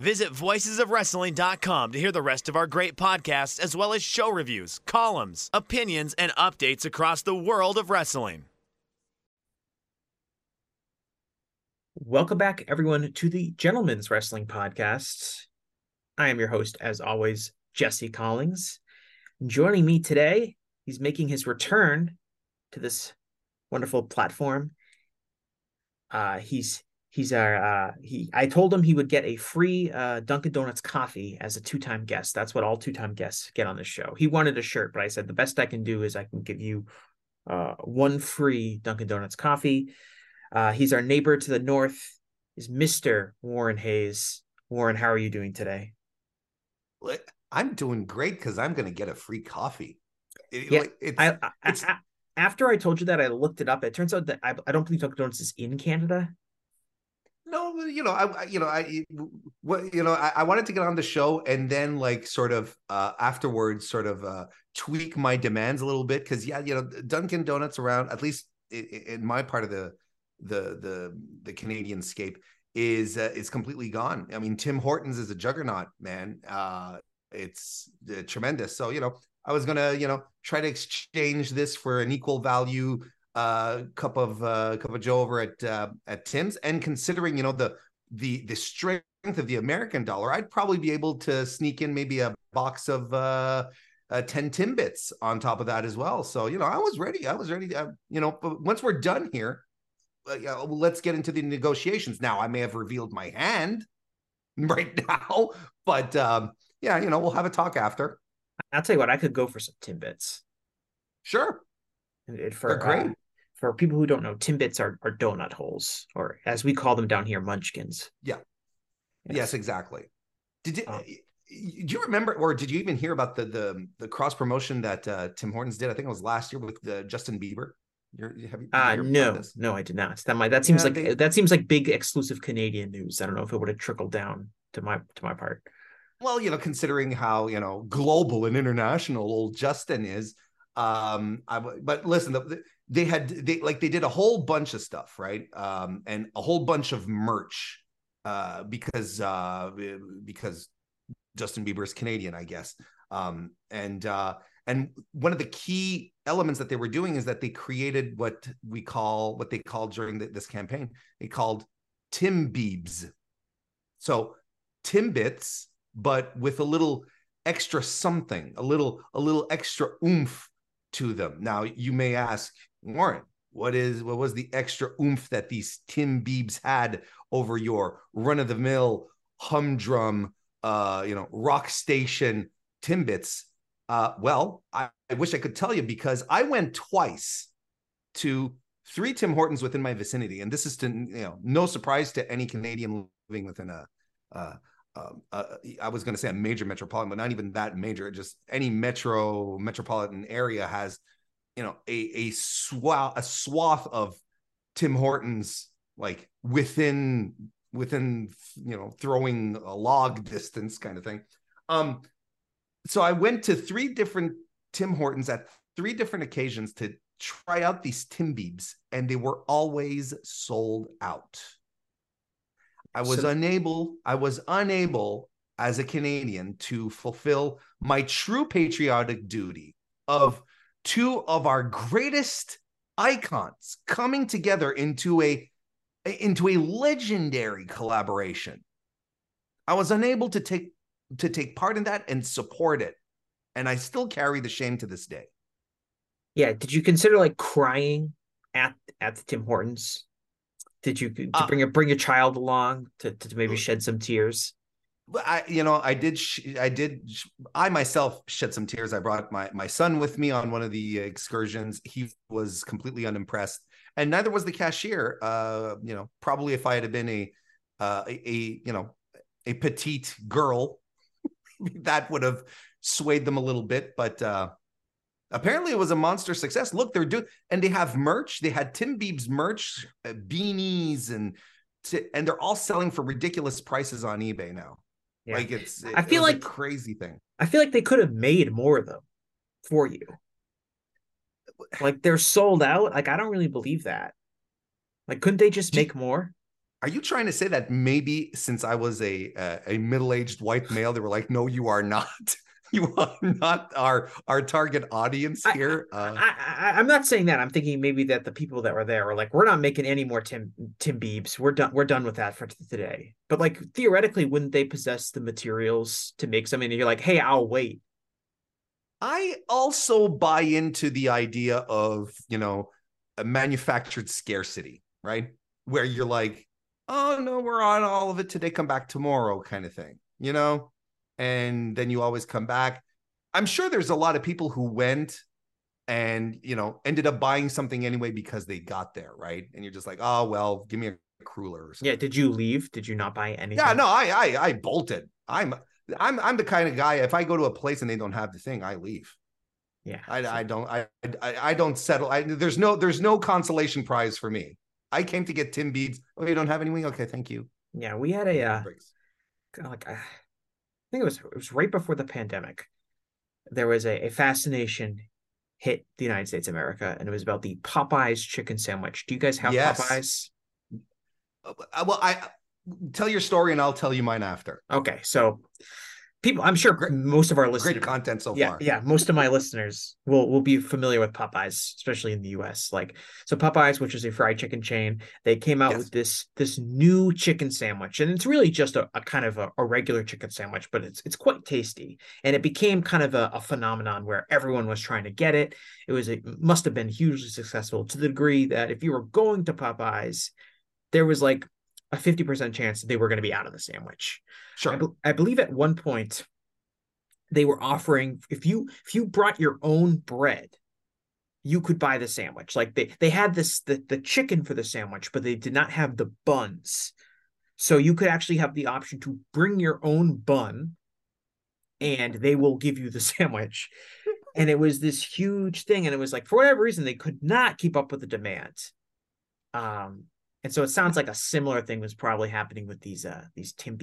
Visit voicesofwrestling.com to hear the rest of our great podcasts, as well as show reviews, columns, opinions, and updates across the world of wrestling. Welcome back, everyone, to the Gentlemen's Wrestling Podcast. I am your host, as always, Jesse Collings. Joining me today, he's making his return to this wonderful platform. Uh, he's he's our uh he i told him he would get a free uh dunkin donuts coffee as a two-time guest. That's what all two-time guests get on the show. He wanted a shirt but i said the best i can do is i can give you uh one free dunkin donuts coffee. Uh he's our neighbor to the north is mr warren hayes. Warren how are you doing today? I'm doing great because i'm gonna get a free coffee. It, yeah, it's, I, I, it's, I, after i told you that i looked it up. It turns out that i, I don't believe dunkin donuts is in canada no, you know, I, you know, I, what, you know, I, I, wanted to get on the show and then like sort of uh, afterwards, sort of uh, tweak my demands a little bit because yeah, you know, Dunkin' Donuts around at least in, my part of the the the the Canadian scape is uh, is completely gone. I mean, Tim Hortons is a juggernaut, man. Uh, it's uh, tremendous. So you know, I was gonna you know try to exchange this for an equal value uh, cup of uh, cup of Joe over at uh, at Tim's, and considering you know the the the strength of the American dollar, I'd probably be able to sneak in maybe a box of uh, uh, 10 Timbits on top of that as well. So, you know, I was ready. I was ready. To, uh, you know, but once we're done here, uh, let's get into the negotiations. Now, I may have revealed my hand right now, but um, yeah, you know, we'll have a talk after. I'll tell you what, I could go for some Timbits. Sure. For, They're great. Uh, for people who don't know, Timbits are, are donut holes, or as we call them down here, munchkins. Yeah. Yes, yes exactly. Did you, um, do you remember, or did you even hear about the the the cross promotion that uh, Tim Hortons did? I think it was last year with the Justin Bieber. You're, have you, uh, no, no, I did not. That might that seems yeah, like they, that seems like big exclusive Canadian news. I don't know if it would have trickled down to my to my part. Well, you know, considering how you know global and international old Justin is, um, I but listen, the, they had they like they did a whole bunch of stuff right? Um and a whole bunch of merch uh because uh because justin bieber is canadian i guess. Um and uh and one of the key elements that they were doing is that they created what we call what they called during the, this campaign they called tim biebs. So timbits but with a little extra something a little a little extra oomph to them. Now you may ask Warren, what is what was the extra oomph that these Tim Biebs had over your run of the mill humdrum, uh, you know, rock station Timbits? Uh, well, I, I wish I could tell you because I went twice to three Tim Hortons within my vicinity, and this is to you know no surprise to any Canadian living within a. Uh, uh, I was going to say a major metropolitan, but not even that major. Just any metro metropolitan area has you know a a swath a swath of Tim Hortons like within within you know throwing a log distance kind of thing. Um, so I went to three different Tim Hortons at three different occasions to try out these Tim Biebs, and they were always sold out. I was so- unable. I was unable as a Canadian to fulfill my true patriotic duty of two of our greatest icons coming together into a into a legendary collaboration. I was unable to take to take part in that and support it. And I still carry the shame to this day. Yeah. Did you consider like crying at at the Tim Hortons? Did you to uh, bring a bring a child along to, to maybe shed some tears? I, you know, I did, sh- I did, sh- I myself shed some tears. I brought my my son with me on one of the excursions. He was completely unimpressed, and neither was the cashier. Uh, you know, probably if I had been a, uh, a, a you know, a petite girl, that would have swayed them a little bit, but uh apparently it was a monster success. Look, they're doing and they have merch. They had Tim Biebs merch, uh, beanies, and and they're all selling for ridiculous prices on eBay now. Yeah. Like it's, it, I feel like crazy thing. I feel like they could have made more of them for you. Like they're sold out. Like I don't really believe that. Like couldn't they just make more? Are you trying to say that maybe since I was a uh, a middle aged white male, they were like, "No, you are not. you are not our our target audience here." I, uh, I, am not saying that. I'm thinking maybe that the people that were there were like, "We're not making any more Tim Tim Biebs. We're done. We're done with that for today." But like theoretically, wouldn't they possess the materials to make something? And you're like, "Hey, I'll wait." I also buy into the idea of you know a manufactured scarcity, right? Where you're like, oh no, we're on all of it today, come back tomorrow, kind of thing, you know? And then you always come back. I'm sure there's a lot of people who went and you know ended up buying something anyway because they got there, right? And you're just like, oh well, give me a cruller Yeah, did you leave? Did you not buy anything? Yeah, no, I I I bolted. I'm I'm I'm the kind of guy if I go to a place and they don't have the thing, I leave. Yeah. I, I don't I, I I don't settle. I there's no there's no consolation prize for me. I came to get Tim Biebs. Oh, you don't have any? Okay, thank you. Yeah, we had a uh, like I think it was it was right before the pandemic. There was a, a fascination hit the United States of America, and it was about the Popeyes chicken sandwich. Do you guys have yes. Popeyes? Uh, well, I tell your story, and I'll tell you mine after. Okay, so people i'm sure great, most of our listeners great content so yeah, far yeah most of my listeners will will be familiar with popeyes especially in the us like so popeyes which is a fried chicken chain they came out yes. with this this new chicken sandwich and it's really just a, a kind of a, a, regular chicken sandwich but it's it's quite tasty and it became kind of a, a phenomenon where everyone was trying to get it it was it must have been hugely successful to the degree that if you were going to popeyes there was like a 50% chance they were going to be out of the sandwich. Sure. I, be- I, believe at one point they were offering if you if you brought your own bread, you could buy the sandwich. Like they they had this the, the chicken for the sandwich, but they did not have the buns. So you could actually have the option to bring your own bun and they will give you the sandwich. and it was this huge thing and it was like for whatever reason they could not keep up with the demand. Um and so it sounds like a similar thing was probably happening with these uh these Tim.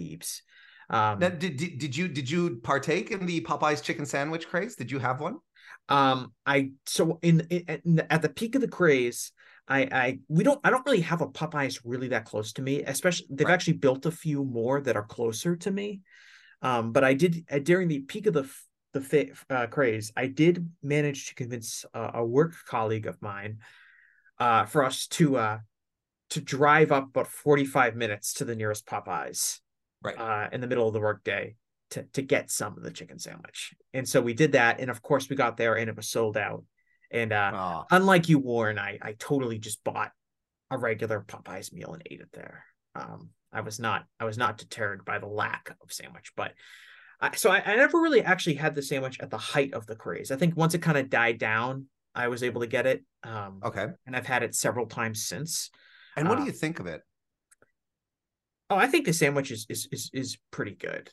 Um, now, did, did did you did you partake in the Popeyes chicken sandwich craze? Did you have one? Um, I so in, in at the peak of the craze, I I we don't I don't really have a Popeyes really that close to me. Especially they've right. actually built a few more that are closer to me. Um, but I did uh, during the peak of the the uh, craze, I did manage to convince uh, a work colleague of mine uh, for us to uh, to drive up about 45 minutes to the nearest Popeyes right uh, in the middle of the workday to, to get some of the chicken sandwich. And so we did that. And of course we got there and it was sold out. And uh, oh. unlike you, Warren, I, I totally just bought a regular Popeyes meal and ate it there. Um, I was not I was not deterred by the lack of sandwich, but I, so I, I never really actually had the sandwich at the height of the craze. I think once it kind of died down, I was able to get it. Um, okay, and I've had it several times since. And what uh, do you think of it? Oh, I think the sandwich is is is, is pretty good.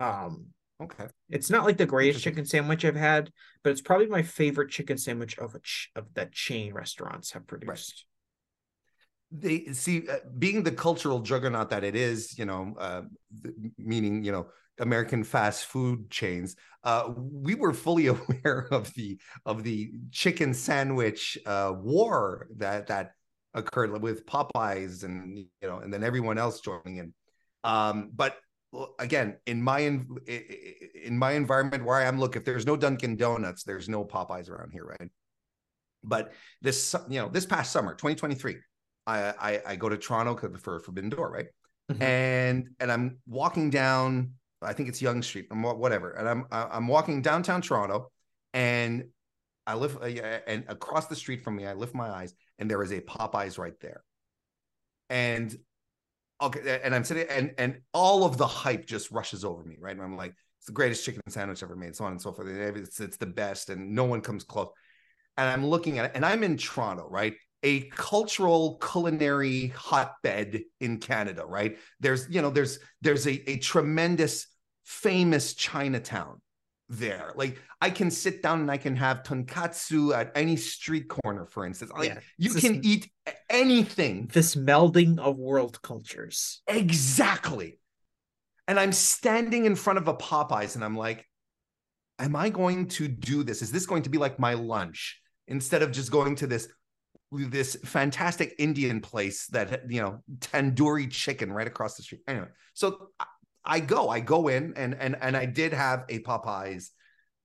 Um, okay. It's not like the greatest chicken sandwich I've had, but it's probably my favorite chicken sandwich of a ch- of that chain restaurants have produced. Right. They see uh, being the cultural juggernaut that it is, you know, uh, meaning you know American fast food chains. Uh, we were fully aware of the of the chicken sandwich uh, war that that occurred with Popeyes and you know, and then everyone else joining in. Um, but again, in my in in my environment where I am, look, if there's no Dunkin' Donuts, there's no Popeyes around here, right? But this, you know, this past summer, 2023, I I, I go to Toronto for Forbidden Door, right? Mm-hmm. And and I'm walking down, I think it's Yonge Street, whatever, and I'm I'm walking downtown Toronto, and I lift uh, and across the street from me, I lift my eyes, and there is a Popeyes right there. And okay, and I'm sitting, and and all of the hype just rushes over me, right? And I'm like, it's the greatest chicken sandwich ever made, so on and so forth. It's it's the best, and no one comes close. And I'm looking at it, and I'm in Toronto, right? A cultural culinary hotbed in Canada, right? There's, you know, there's there's a, a tremendous famous Chinatown there. Like I can sit down and I can have tonkatsu at any street corner, for instance. Like Yeah. you It's can eat anything. This melding of world cultures. Exactly. And I'm standing in front of a Popeyes and I'm like, am I going to do this? Is this going to be like my lunch instead of just going to this this fantastic Indian place that you know tandoori chicken right across the street. Anyway, so I, go, I go in and and and I did have a Popeyes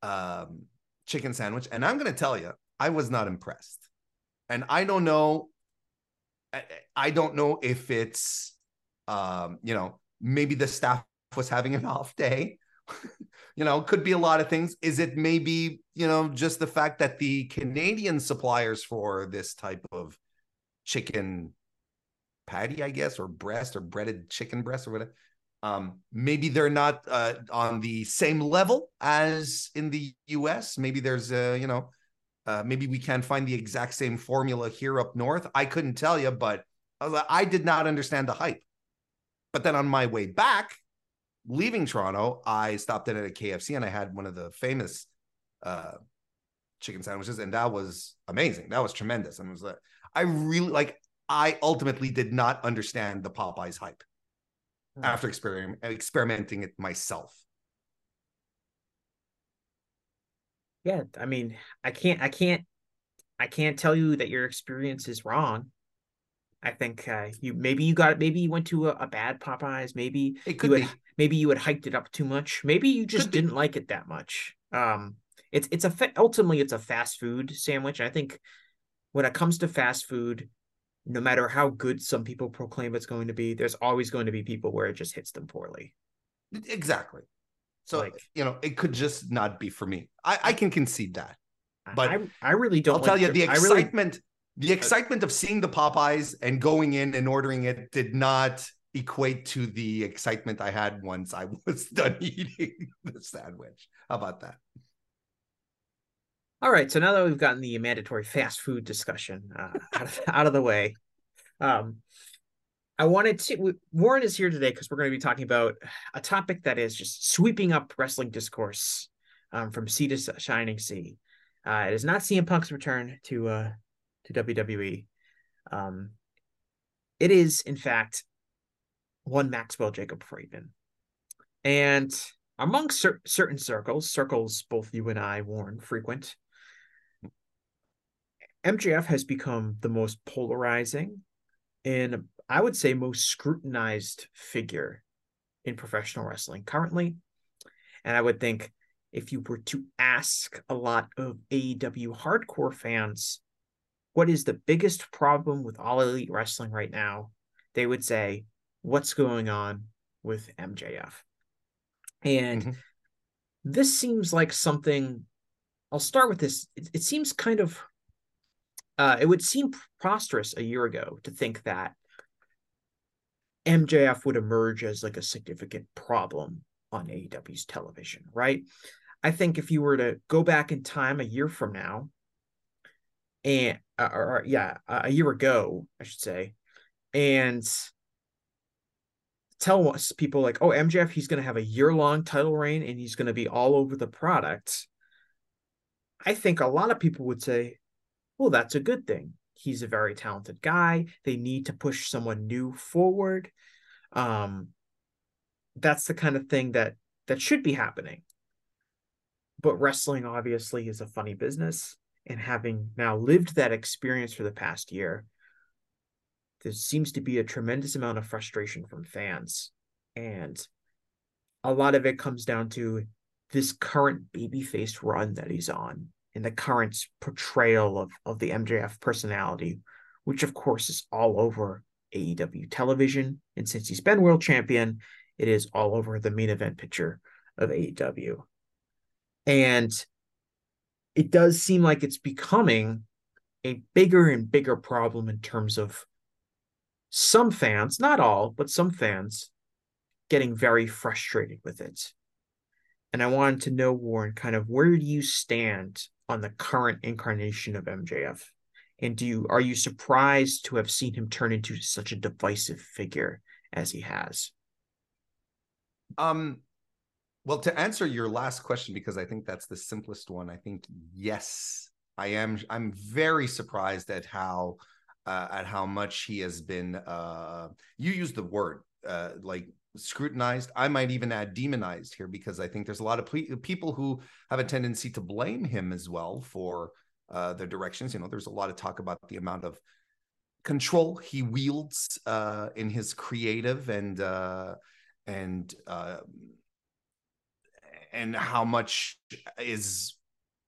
um, chicken sandwich, and I'm going to tell you, I was not impressed, and I don't know, I, I don't know if it's um, you know maybe the staff was having an off day. you know, could be a lot of things. Is it maybe, you know, just the fact that the Canadian suppliers for this type of chicken patty, I guess, or breast or breaded chicken breast or whatever, um, maybe they're not uh, on the same level as in the US. Maybe there's a, you know, uh, maybe we can't find the exact same formula here up north. I couldn't tell you, but I, did not understand the hype. But then on my way back, leaving Toronto, I stopped in at a KFC and I had one of the famous uh, chicken sandwiches, and that was amazing. That was tremendous. And was like, I really like. I ultimately did not understand the Popeyes hype after experiment, experimenting it myself. Yeah, I mean, I can't, I can't, I can't tell you that your experience is wrong. I think uh, you maybe you got maybe you went to a, a bad Popeyes. Maybe It you could had, be. maybe you had hyped it up too much. Maybe you just Could didn't like it that much. Um, it's it's a fa- ultimately it's a fast food sandwich. I think when it comes to fast food, no matter how good some people proclaim it's going to be, there's always going to be people where it just hits them poorly. Exactly. So Like- you know, it could just not be for me. I, I can concede that. But I I really don't. I'll tell you, the I really excitement, the excitement of seeing the Popeyes and going in and ordering it did not equate to the excitement I had once I was done eating the sandwich. How about that? All right, so now that we've gotten the mandatory fast food discussion uh, out, of, out of the way, um, I wanted to. Warren is here today because we're going to be talking about a topic that is just sweeping up wrestling discourse um, from sea to shining sea. Uh, it is not CM Punk's return to uh, to WWE. Um, it is, in fact, one Maxwell Jacob Friedman, and among cer- certain circles, circles both you and I, Warren, frequent. MJF has become the most polarizing and I would say most scrutinized figure in professional wrestling currently. And I would think if you were to ask a lot of AEW hardcore fans, what is the biggest problem with all elite wrestling right now? They would say, what's going on with MJF? And Mhm. this seems like something I'll start with this. It, it seems kind of uh, it would seem preposterous a year ago to think that MJF would emerge as like a significant problem on AEW's television, right? I think if you were to go back in time a year from now, and uh, or, or yeah, a year ago, I should say, and tell us people like, oh, MJF, he's going to have a year long title reign and he's going to be all over the product. I think a lot of people would say, well, that's a good thing. He's a very talented guy. They need to push someone new forward. Um, that's the kind of thing that that should be happening. But wrestling obviously is a funny business, and having now lived that experience for the past year, there seems to be a tremendous amount of frustration from fans, and a lot of it comes down to this current babyface run that he's on and the current portrayal of, of the MJF personality, which of course is all over AEW television. And since he's been world champion, it is all over the main event picture of AEW. And it does seem like it's becoming a bigger and bigger problem in terms of some fans, not all, but some fans getting very frustrated with it. And I wanted to know, Warren, kind of where do you stand on the current incarnation of MJF? And do you are you surprised to have seen him turn into such a divisive figure as he has? Um, Well, to answer your last question, because I think that's the simplest one, I think yes, I am. I'm very surprised at how uh, at how much he has been. Uh, you use the word uh, like scrutinized. I might even add demonized here because I think there's a lot of pe- people who have a tendency to blame him as well for uh, their directions. You know, there's a lot of talk about the amount of control he wields uh, in his creative and uh, and uh, and how much is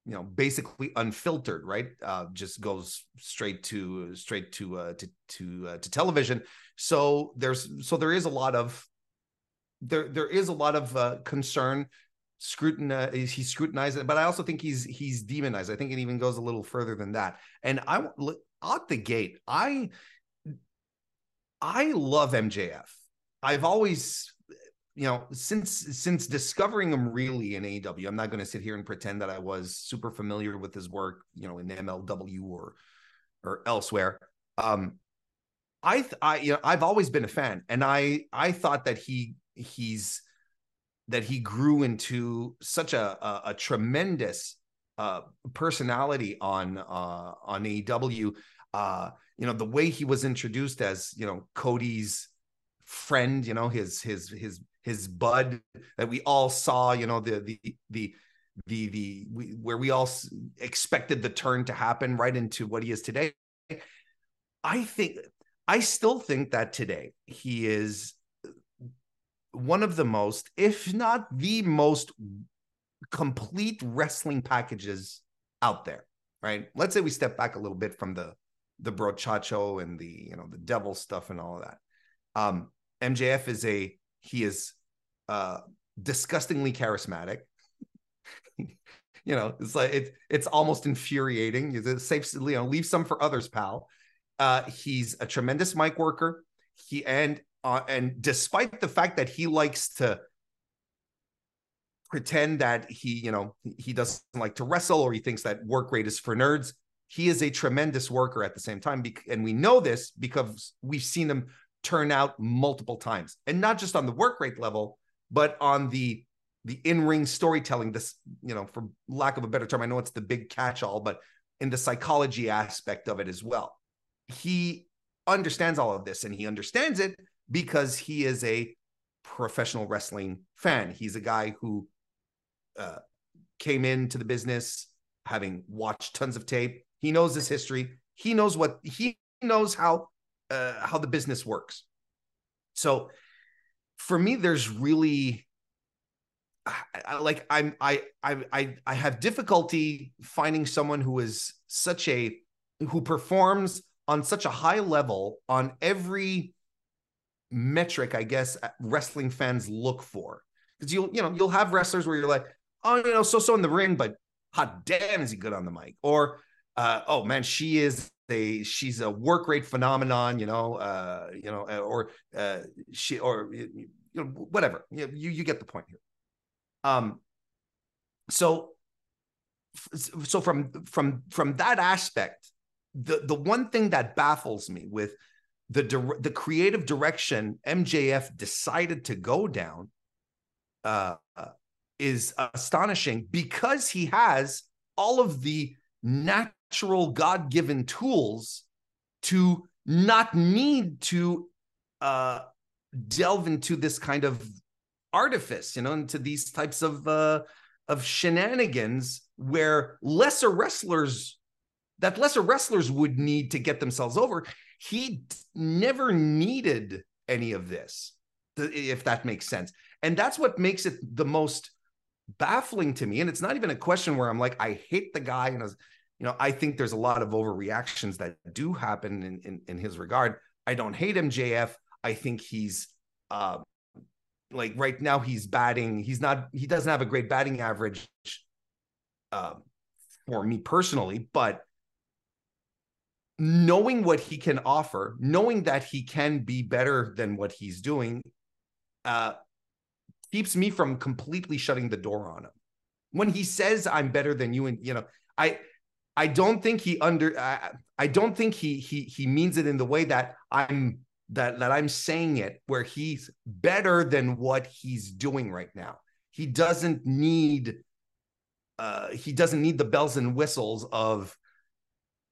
you know basically unfiltered right uh just goes straight to straight to uh to to uh, to television so there's so there is a lot of there there is a lot of uh concern scrutinize he's scrutinized but i also think he's he's demonized. I think it even goes a little further than that. And i out the gate i i love mjf i've always you know, since since discovering him really in AEW, I'm not going to sit here and pretend that I was super familiar with his work, you know, in MLW or or elsewhere. Um, I, I, you know, I've always been a fan, and I, I thought that he, he's, that he grew into such a, a, a tremendous uh, personality on, uh, on AEW. Uh, you know, the way he was introduced as, you know, Cody's friend, you know, his, his, his his bud that we all saw, you know, the the the the the we, where we all expected the turn to happen right into what he is today. I think I still think that today he is one of the most, if not the most complete wrestling packages out there, right? Let's say we step back a little bit from the the brochacho and the you know the devil stuff and all of that. Um, MJF is a he is uh, disgustingly charismatic. you know, it's like it, it's almost infuriating. It's safe, you know, leave some for others, pal. Uh, he's a tremendous mic worker. He and uh, and despite the fact that he likes to pretend that he, you know, he doesn't like to wrestle or he thinks that work rate is for nerds, he is a tremendous worker at the same time. And we know this because we've seen him turn out multiple times, and not just on the work rate level, but on the the in-ring storytelling this you know for lack of a better term i know it's the big catch-all but in the psychology aspect of it as well he understands all of this and he understands it because he is a professional wrestling fan. He's a guy who uh, came into the business having watched tons of tape. He knows his history. He knows what he knows how uh, how the business works. So for me, there's really I, like I'm I I I have difficulty finding someone who is such a who performs on such a high level on every metric I guess wrestling fans look for because you'll you know you'll have wrestlers where you're like oh you know so so in the ring but hot damn is he good on the mic or uh, oh man she is a she's a work rate phenomenon, you know, uh, you know, uh, or uh, she or you know whatever. You, you you get the point here. Um, so so from from from that aspect, the the one thing that baffles me with the the creative direction MJF decided to go down uh, is astonishing because he has all of the natural God given tools to not need to uh, delve into this kind of artifice, you know, into these types of uh, of shenanigans where lesser wrestlers that lesser wrestlers would need to get themselves over. He never needed any of this, if that makes sense. And that's what makes it the most baffling to me. And it's not even a question where I'm like, I hate the guy and you know, I think there's a lot of overreactions that do happen in, in, in his regard. I don't hate MJF. I think he's uh, like right now he's batting. He's not. He doesn't have a great batting average uh, for me personally, but knowing what he can offer, knowing that he can be better than what he's doing, uh, keeps me from completely shutting the door on him. When he says I'm better than you, and you know, I I don't think he under I, I don't think he he he means it in the way that I'm that that I'm saying it where he's better than what he's doing right now. he doesn't need uh he doesn't need the bells and whistles of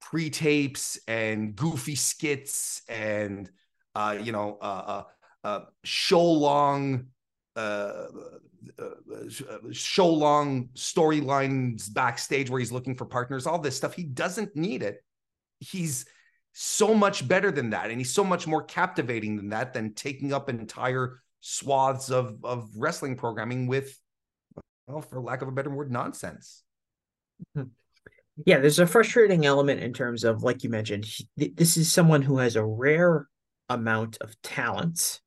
pre-tapes and goofy skits and uh you know uh uh, uh show long uh, uh, show long storylines backstage where he's looking for partners all this stuff. He doesn't need it. He's so much better than that and he's so much more captivating than that than taking up entire swaths of of wrestling programming with well for lack of a better word nonsense yeah there's a frustrating element in terms of like you mentioned he, this is someone who has a rare amount of talent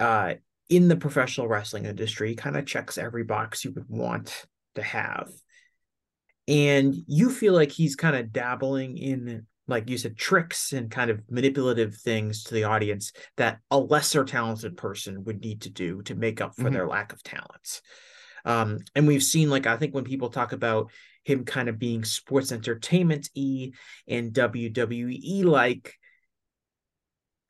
uh in the professional wrestling industry kind of checks every box you would want to have and you feel like he's kind of dabbling in like you said, tricks and kind of manipulative things to the audience that a lesser talented person would need to do to make up for mm-hmm. their lack of talent. Um, and we've seen, like, I think when people talk about him kind of being sports entertainment e and WWE like,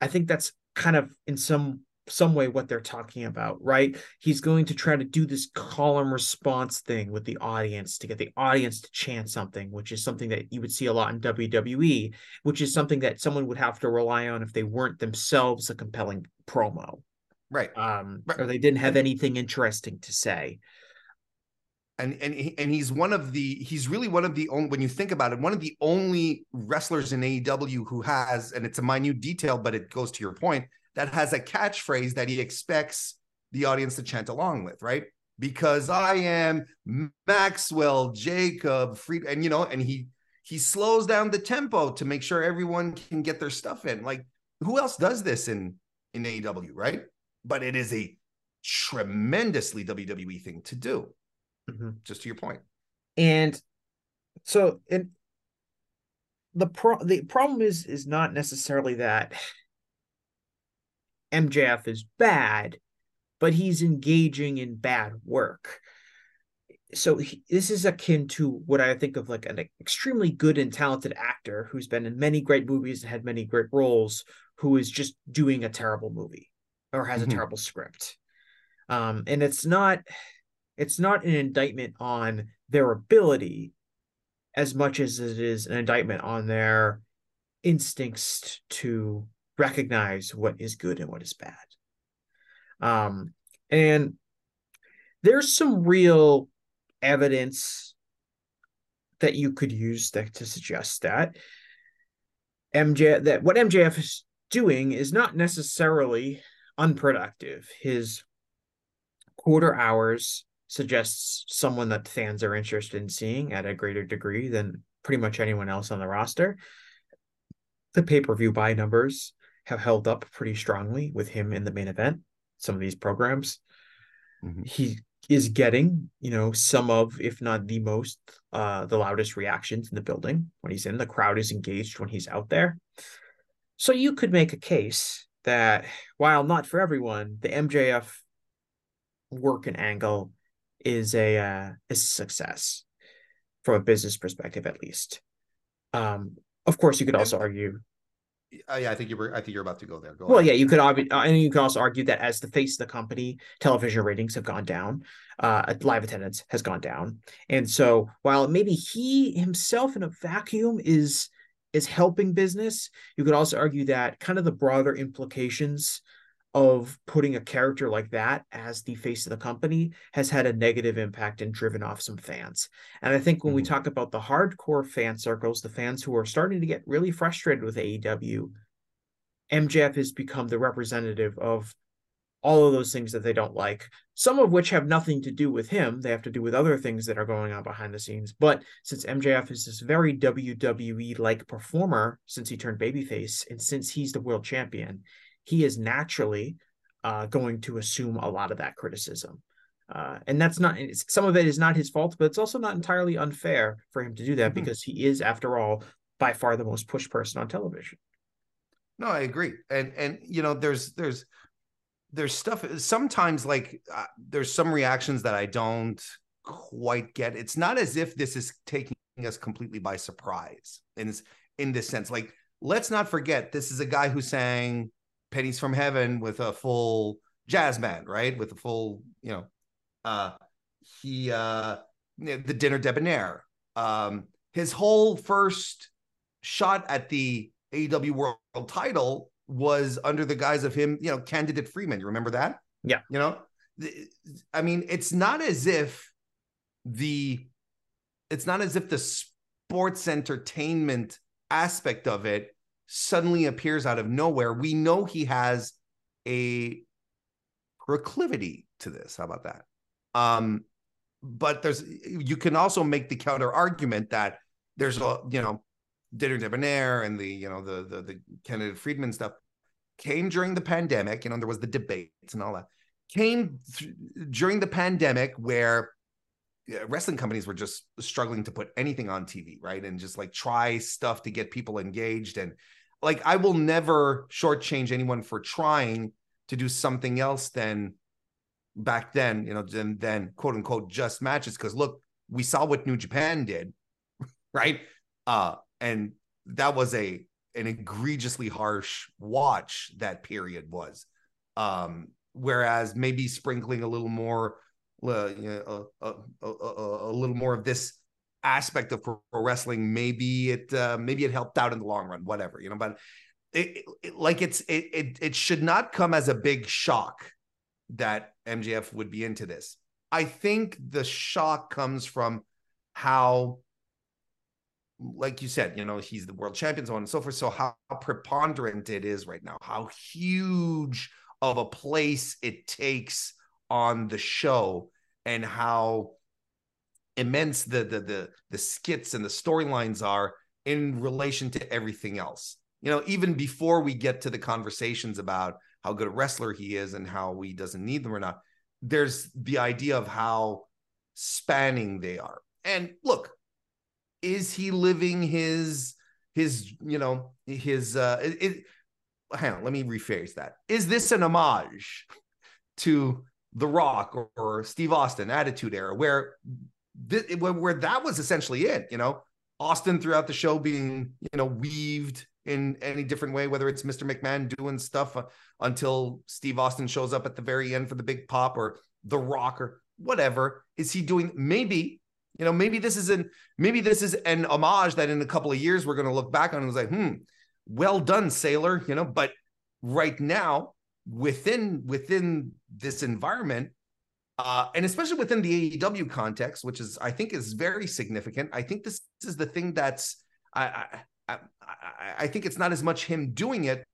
I think that's kind of in some some way what they're talking about, right? He's going to try to do this call and response thing with the audience to get the audience to chant something, which is something that you would see a lot in WWE, which is something that someone would have to rely on if they weren't themselves a compelling promo. Right. Um, right. or they didn't have anything interesting to say. And and and he's one of the he's really one of the only when you think about it one of the only wrestlers in AEW who has and it's a minute detail but it goes to your point that has a catchphrase that he expects the audience to chant along with, right? Because I am Maxwell Jacob Freed, and you know, and he he slows down the tempo to make sure everyone can get their stuff in. Like, who else does this in in AEW, right? But it is a tremendously WWE thing to do. Mm-hmm. Just to your point. And so, and the pro the problem is is not necessarily that MJF is bad, but he's engaging in bad work. So he, this is akin to what I think of like an extremely good and talented actor who's been in many great movies and had many great roles, who is just doing a terrible movie or has mm-hmm. a terrible script. Um, and it's not it's not an indictment on their ability as much as it is an indictment on their instincts to recognize what is good and what is bad. Um, and there's some real evidence that you could use that, to suggest that MJ that what MJF is doing is not necessarily unproductive. His quarter hours suggests someone that fans are interested in seeing at a greater degree than pretty much anyone else on the roster. The pay-per-view buy numbers have held up pretty strongly with him in the main event. Some of these programs, mm-hmm. he is getting, you know, some of, if not the most, uh, the loudest reactions in the building when he's in. The crowd is engaged when he's out there. So you could make a case that while not for everyone, the MJF work and angle is a uh, is a success from a business perspective, at least. Um, of course, you could also argue uh, yeah, I think you were. I think you're about to go there. Go well, yeah, you could argue, uh, and you could also argue that as the face of the company, television ratings have gone down, uh, live attendance has gone down, and so while maybe he himself in a vacuum is is helping business, you could also argue that kind of the broader implications of putting a character like that as the face of the company has had a negative impact and driven off some fans. And I think when mm-hmm. we talk about the hardcore fan circles, the fans who are starting to get really frustrated with AEW, MJF has become the representative of all of those things that they don't like, some of which have nothing to do with him. They have to do with other things that are going on behind the scenes. But since MJF is this very WWE like performer since he turned babyface and since he's the world champion, he is naturally uh, going to assume a lot of that criticism. Uh, and that's not some of it is not his fault, but it's also not entirely unfair for him to do that mm-hmm. because he is, after all, by far the most pushed person on television. No, I agree, and and you know, there's there's there's stuff sometimes like uh, there's some reactions that I don't quite get. It's not as if this is taking us completely by surprise in in this sense. Like, let's not forget this is a guy who sang pennies from heaven with a full jazz band, right? With a full, you know, Uh, he uh, the dinner debonair. Um, his whole first shot at the AEW World Title was under the guise of him, you know, candidate Friedman. You remember that? Yeah. You know, I mean, it's not as if the it's not as if the sports entertainment aspect of it suddenly appears out of nowhere. We know he has a proclivity to this. How about that? Um, but there's you can also make the counter argument that there's a you know dinner debonair and the you know the the the candidate Friedman stuff came during the pandemic. You know there was the debates and all that came th- during the pandemic where wrestling companies were just struggling to put anything on TV, right? And just like try stuff to get people engaged. And like, I will never shortchange anyone for trying to do something else than back then, you know, than, than quote unquote just matches. Cause look, we saw what New Japan did, right? Uh, and that was a an egregiously harsh watch that period was. Um, whereas maybe sprinkling a little more uh, you know, a, a, a, a, little more of this aspect of pro wrestling maybe it uh, maybe it helped out in the long run whatever you know but it, it, like it's it, it it should not come as a big shock that MJF would be into this. I think the shock comes from how like you said you know he's the world champion so on and so forth so how preponderant it is right now how huge of a place it takes on the show and how immense the the the, the skits and the storylines are in relation to everything else. You know, even before we get to the conversations about how good a wrestler he is and how he doesn't need them or not, there's the idea of how spanning they are. And look, is he living his his you know his uh it, it hang on let me rephrase that is this an homage to the Rock or, or Steve Austin Attitude Era, where th- where that was essentially it. You know, Austin throughout the show being you know weaved in any different way, whether it's Mr. McMahon doing stuff uh, until Steve Austin shows up at the very end for the big pop, or The Rock, or whatever. Is he doing? Maybe you know, maybe this is an maybe this is an homage that in a couple of years we're going to look back on and like, hmm, well done, Sailor. You know, but right now within within this environment uh, and especially within the AEW context, which is I think is very significant. I think this, is the thing that's I, I, I I think it's not as much him doing it,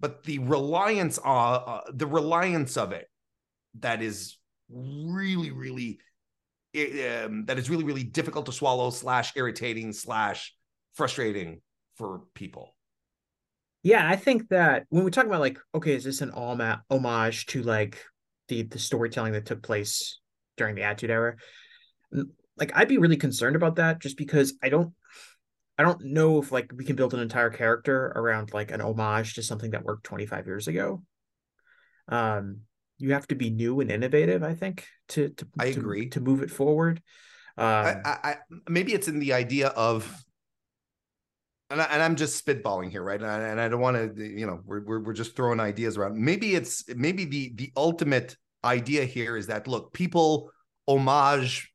but the reliance uh, uh, the reliance of it that is really really um, that is really really difficult to swallow slash irritating slash frustrating for people. Yeah, I think that when we talk about like, okay, is this an homage to like the the storytelling that took place during the Attitude Era? Like, I'd be really concerned about that just because I don't, I don't know if like we can build an entire character around like an homage to something that worked 25 years ago. Um, you have to be new and innovative, I think, to to I to, agree to move it forward. Um, I, I, I, maybe it's in the idea of and, I, am just spitballing here, right? And I, and I don't want to, you know, we're, we're, we're just throwing ideas around. Maybe it's maybe the the ultimate idea here is that look, people homage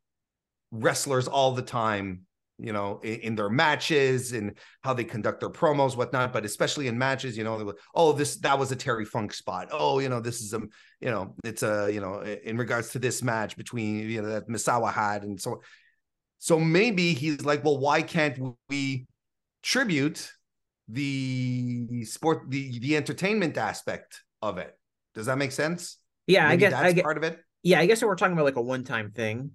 wrestlers all the time, you know, in, in their matches and how they conduct their promos, whatnot. But especially in matches, you know, oh, this that was a Terry Funk spot. Oh, you know, this is a, you know, it's a, you know, in regards to this match between you know that Misawa had and so. So maybe he's like, well, why can't we tribute the sport the the entertainment aspect of it does that make sense yeah Maybe i guess that's I get, part of it yeah i guess if we're talking about like a one-time thing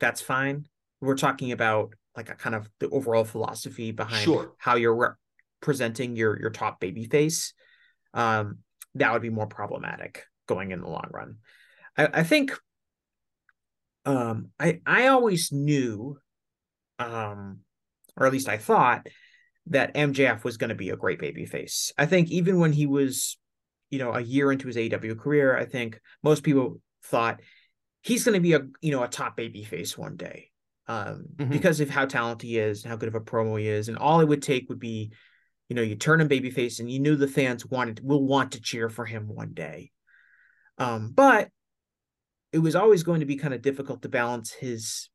that's fine we're talking about like a kind of the overall philosophy behind sure. how you're re- presenting your your top baby face um that would be more problematic going in the long run i i think um i i always knew um or at least i thought that MJF was going to be a great babyface. I think even when he was, you know, a year into his AEW career, I think most people thought he's going to be a, you know, a top babyface one day. Um, mm-hmm. because of how talented he is, and how good of a promo he is, and all it would take would be, you know, you turn him babyface, and you knew the fans wanted will want to cheer for him one day. Um, but it was always going to be kind of difficult to balance his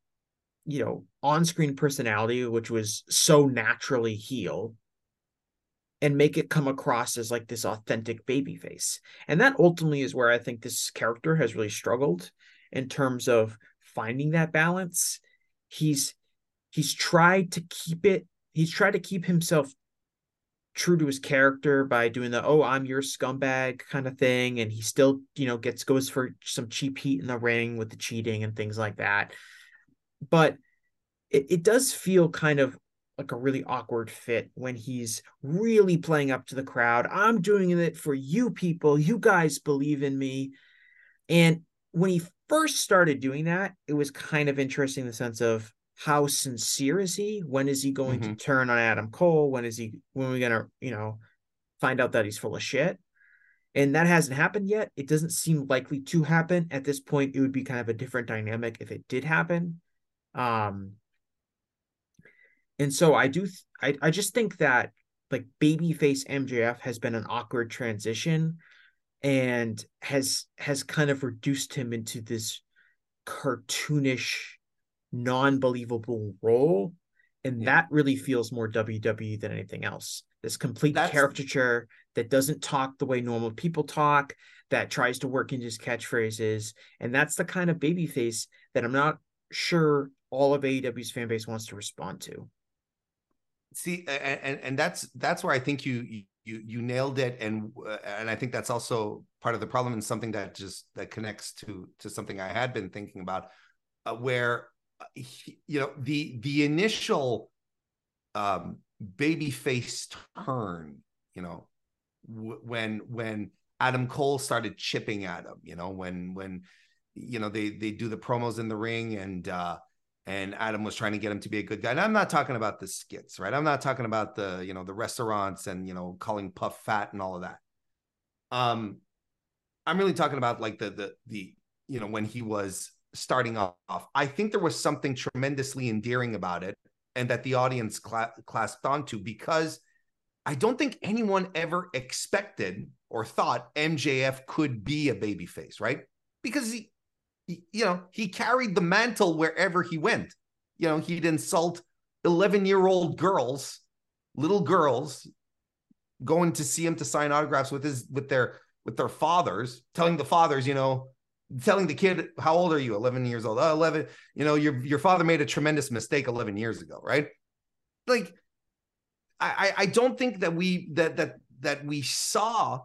you know on-screen personality which was so naturally heel and make it come across as like this authentic baby face. And that ultimately is where i think this character has really struggled in terms of finding that balance. He's he's tried to keep it he's tried to keep himself true to his character by doing the oh i'm your scumbag kind of thing and he still you know gets goes for some cheap heat in the ring with the cheating and things like that. But it, it does feel kind of like a really awkward fit when he's really playing up to the crowd i'm doing it for you people you guys believe in me and when he first started doing that it was kind of interesting in the sense of how sincere is he? When is he going mm-hmm. to turn on Adam Cole? When is he when are we gonna, you know, find out that he's full of shit? And that hasn't happened yet. It doesn't seem likely to happen. At this point, it would be kind of a different dynamic if it did happen. Um and so I do I, I just think that like babyface MJF has been an awkward transition and has has kind of reduced him into this cartoonish non-believable role and yeah. that really feels more WWE than anything else. This complete That's... caricature that doesn't talk the way normal people talk, that tries to work into his catchphrases, and that's the kind of babyface that I'm not sure all of AEW's fan base wants to respond to. See, and and that's that's where I think you you you nailed it, and uh, and I think that's also part of the problem, and something that just that connects to to something I had been thinking about, uh, where you know the the initial um baby face turn you know w- when when adam cole started chipping at him you know when when you know they they do the promos in the ring and uh and adam was trying to get him to be a good guy and i'm not talking about the skits right i'm not talking about the you know the restaurants and you know calling puff fat and all of that um i'm really talking about like the the the you know when he was starting off. I think there was something tremendously endearing about it and that the audience cla- clasped onto because I don't think anyone ever expected or thought MJF could be a babyface, right? Because he, he, you know, he carried the mantle wherever he went. You know, he'd insult 11 year old girls, little girls, going to see him to sign autographs with his with their with their fathers, telling the fathers, you know, telling the kid, how old are you? 11 years old. Oh, 11. You know, your, your father made a tremendous mistake 11 years ago, right? Like, I, I don't think that we, that, that, that we saw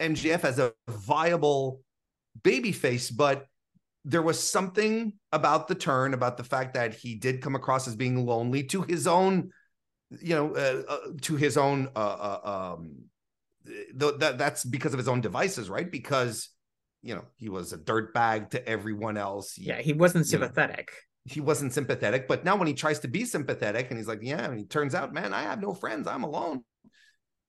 MJF as a viable baby face, but there was something about the turn, about the fact that he did come across as being lonely to his own, you know, uh, uh, to his own, uh, uh um, th- that that's because of his own devices, right? Because you know, he was a dirtbag to everyone else. He, yeah, he wasn't sympathetic. You know, he wasn't sympathetic, but now when he tries to be sympathetic and he's like, yeah, and he turns out, man, I have no friends. I'm alone.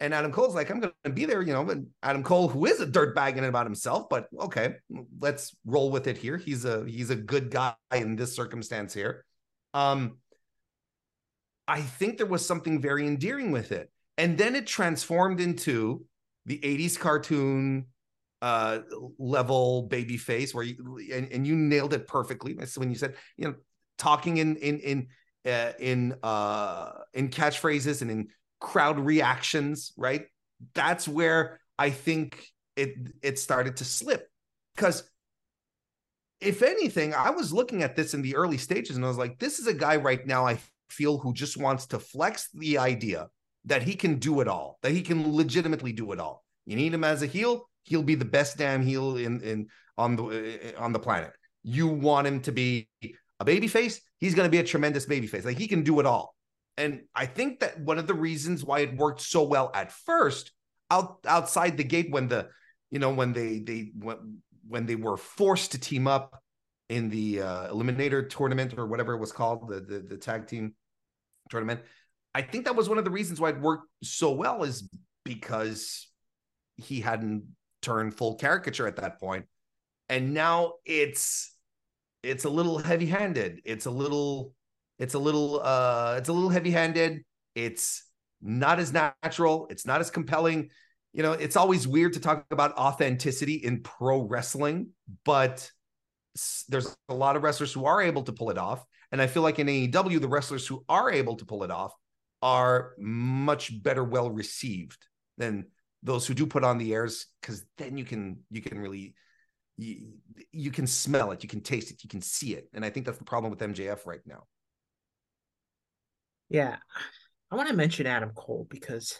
And Adam Cole's like, I'm going to be there, you know. And Adam Cole, who is a dirtbag in about himself, but okay, let's roll with it here. He's a he's a good guy in this circumstance here. Um, I think there was something very endearing with it, and then it transformed into the '80s cartoon uh level baby face where you and, and you nailed it perfectly when you said you know talking in in in uh, in uh in catchphrases and in crowd reactions right that's where i think it it started to slip because if anything i was looking at this in the early stages and i was like this is a guy right now i feel who just wants to flex the idea that he can do it all that he can legitimately do it all you need him as a heel he'll be the best damn heel in in on the eh, on the planet. You want him to be a baby face, he's going to be a tremendous baby face. Like he can do it all. And I think that one of the reasons why it worked so well at first, out outside the gate when the you know when they they when, when they were forced to team up in the uh, eliminator tournament or whatever it was called, the, the the tag team tournament. I think that was one of the reasons why it worked so well is because he hadn't turned full caricature at that point and now it's it's a little heavy-handed it's a little it's a little uh it's a little heavy-handed. It's not as natural. It's not as compelling. You know it's always weird to talk about authenticity in pro wrestling but there's a lot of wrestlers who are able to pull it off. And I feel like in AEW, the wrestlers who are able to pull it off are much better well received than those who do put on the airs because then you can you can really you, you can smell it you can taste it you can see it and i think that's the problem with mjf right now yeah. I want to mention adam cole because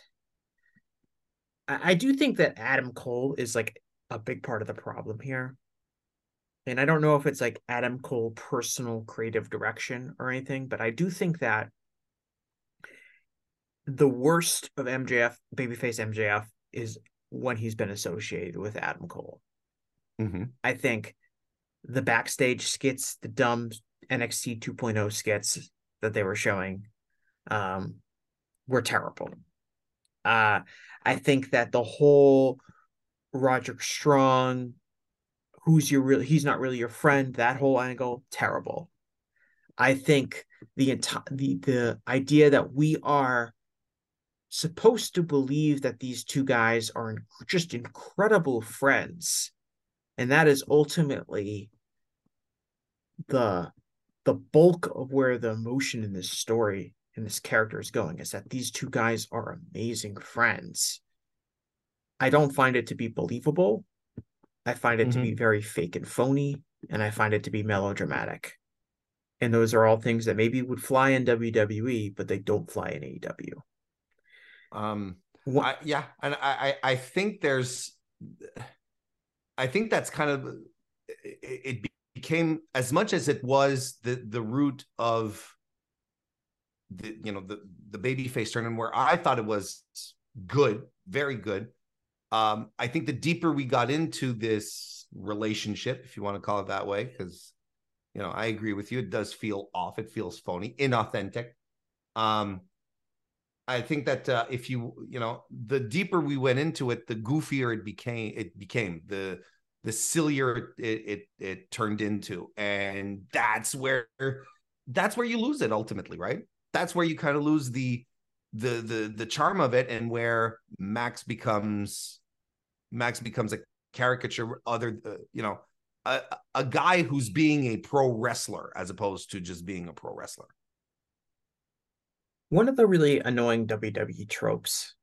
I, I do think that adam cole is like a big part of the problem here. And i don't know if it's like adam cole personal creative direction or anything but i do think that the worst of mjf babyface mjf is when he's been associated with adam cole. Mm-hmm. I think the backstage skits, the dumb NXT 2.0 skits that they were showing, um, were terrible. Uh, I think that the whole Roderick Strong, who's your real, he's not really your friend, that whole angle, terrible. I think the entire the the idea that we are supposed to believe that these two guys are just incredible friends and that is ultimately the the bulk of where the emotion in this story and this character is going is that these two guys are amazing friends. I don't find it to be believable. I find it mm-hmm. to be very fake and phony and i find it to be melodramatic. And those are all things that maybe would fly in wwe but they don't fly in aew um I, yeah and i i think there's I think that's kind of it became as much as it was the the root of the you know the the baby face turn and where I thought it was good, very good. Um, I think the deeper we got into this relationship, if you want to call it that way, because you know I agree with you, it does feel off, it feels phony, inauthentic. Um, I think that uh, if you you know the deeper we went into it, the goofier it became. It became the the sillier it, it it turned into, and that's where that's where you lose it ultimately, right? That's where you kind of lose the the the the charm of it, and where Max becomes Max becomes a caricature, other uh, you know a, a guy who's being a pro wrestler as opposed to just being a pro wrestler. One of the really annoying WWE tropes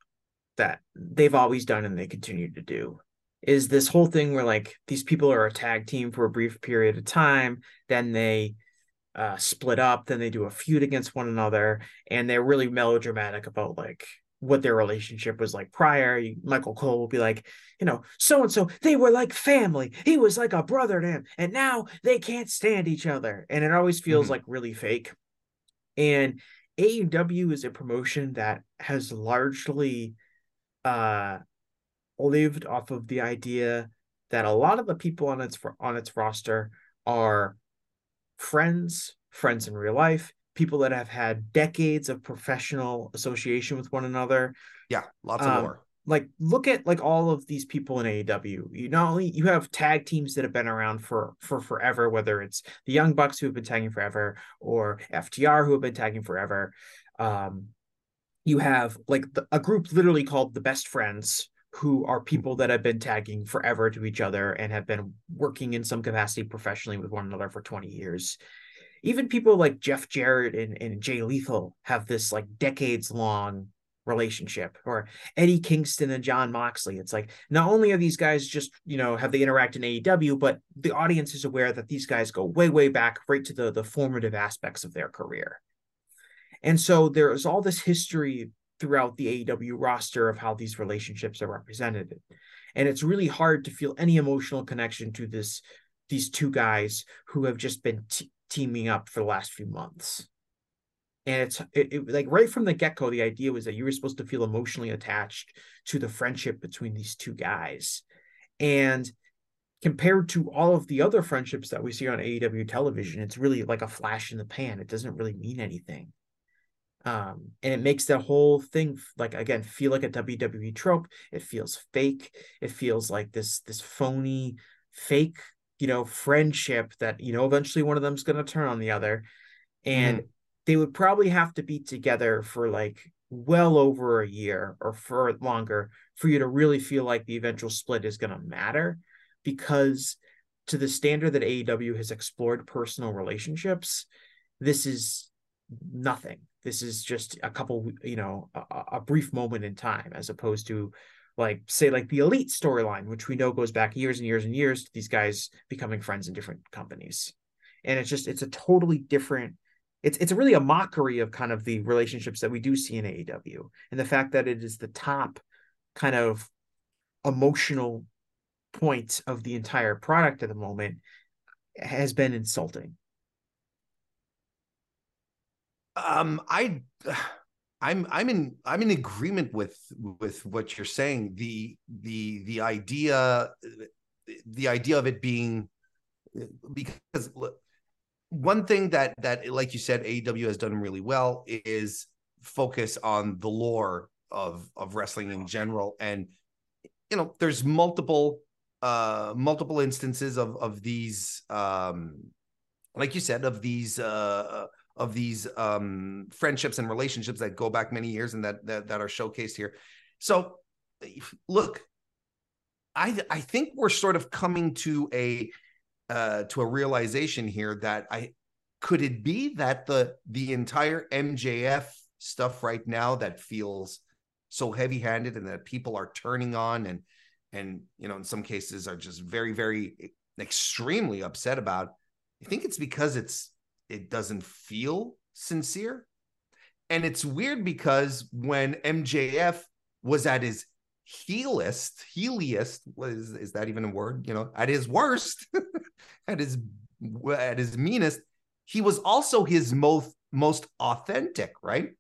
that they've always done and they continue to do is this whole thing where like these people are a tag team for a brief period of time, then they uh, split up, then they do a feud against one another, and they're really melodramatic about like what their relationship was like prior. Michael Cole will be like, you know, so and so, they were like family. He was like a brother to him, and now they can't stand each other. And it always feels mm-hmm. like really fake. And AEW is a promotion that has largely uh lived off of the idea that a lot of the people on its on its roster are friends, friends in real life, people that have had decades of professional association with one another. Yeah, lots of um, more. Like look at like all of these people in AEW. You not only you have tag teams that have been around for for forever, whether it's the Young Bucks who have been tagging forever or FTR who have been tagging forever. Um, you have like the, a group literally called the Best Friends who are people that have been tagging forever to each other and have been working in some capacity professionally with one another for 20 years. Even people like Jeff Jarrett and, and Jay Lethal have this like decades long relationship or Eddie Kingston and Jon Moxley. It's like not only are these guys just, you know, have they interact in AEW, but the audience is aware that these guys go way, way back right to the, the formative aspects of their career. And so there is all this history throughout the AEW roster of how these relationships are represented. And it's really hard to feel any emotional connection to this these two guys who have just been t- teaming up for the last few months. And it's it, it, like right from the get go, the idea was that you were supposed to feel emotionally attached to the friendship between these two guys. And compared to all of the other friendships that we see on AEW television, it's really like a flash in the pan. It doesn't really mean anything um, and it makes the whole thing like again feel like a WWE trope. It feels fake. It feels like this this phony, fake, you know, friendship that you know eventually one of them's going to turn on the other, and mm. they would probably have to be together for like well over a year or for longer for you to really feel like the eventual split is going to matter, because to the standard that AEW has explored personal relationships, this is nothing. This is just a couple, you know, a, a brief moment in time, as opposed to like say like the elite storyline, which we know goes back years and years and years to these guys becoming friends in different companies. And it's just it's a totally different it's it's really a mockery of kind of the relationships that we do see in AEW and the fact that it is the top kind of emotional point of the entire product at the moment has been insulting. Um, I, I'm I'm in I'm in agreement with with what you're saying. The the the idea the idea of it being because one thing that that like you said AEW has done really well is focus on the lore of of wrestling in general and you know there's multiple uh multiple instances of of these um like you said of these uh of these um friendships and relationships that go back many years and that that, that are showcased here. So look i i think we're sort of coming to a uh to a realization here that i could it be that the the entire mjf stuff right now that feels so heavy-handed and that people are turning on and and you know in some cases are just very very extremely upset about i think it's because it's it doesn't feel sincere. And it's weird because when mjf was at his heelest heeliest was is that even a word? You know at his worst at his at his meanest he was also his most most authentic right?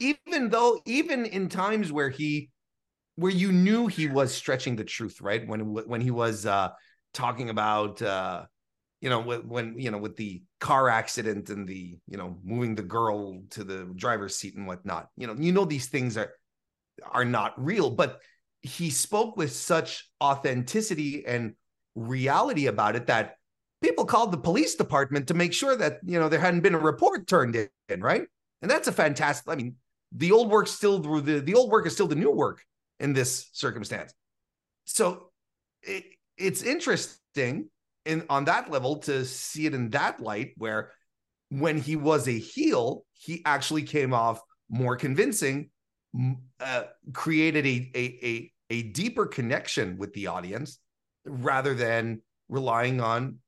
Even though even in times where he where you knew he was stretching the truth, right? When when he was uh, talking about uh, you know when, you know with the car accident and the you know moving the girl to the driver's seat and whatnot. You know, you know these things are are not real, but he spoke with such authenticity and reality about it that people called the police department to make sure that you know there hadn't been a report turned in, right? And that's a fantastic. I mean, the old work still the the old work is still the new work in this circumstance. So it, it's interesting in on that level to see it in that light where when he was a heel, he actually came off more convincing, uh, created a, a, a a deeper connection with the audience rather than relying on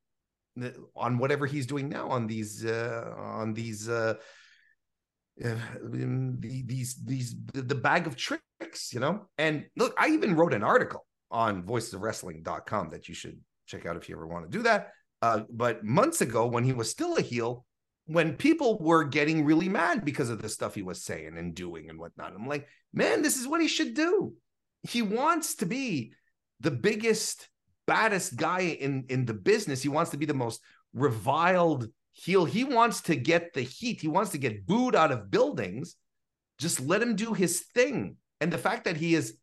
on whatever he's doing now on these uh, on these uh, uh, these these the bag of tricks, you know. And look, I even wrote an article on voicesofwrestling.com that you should check out if you ever want to do that. Uh, but months ago, when he was still a heel, when people were getting really mad because of the stuff he was saying and doing and whatnot, I'm like, man, this is what he should do. He wants to be the biggest, baddest guy in in the business. He wants to be the most reviled heel. He wants to get the heat. He wants to get booed out of buildings. Just let him do his thing. And the fact that he is,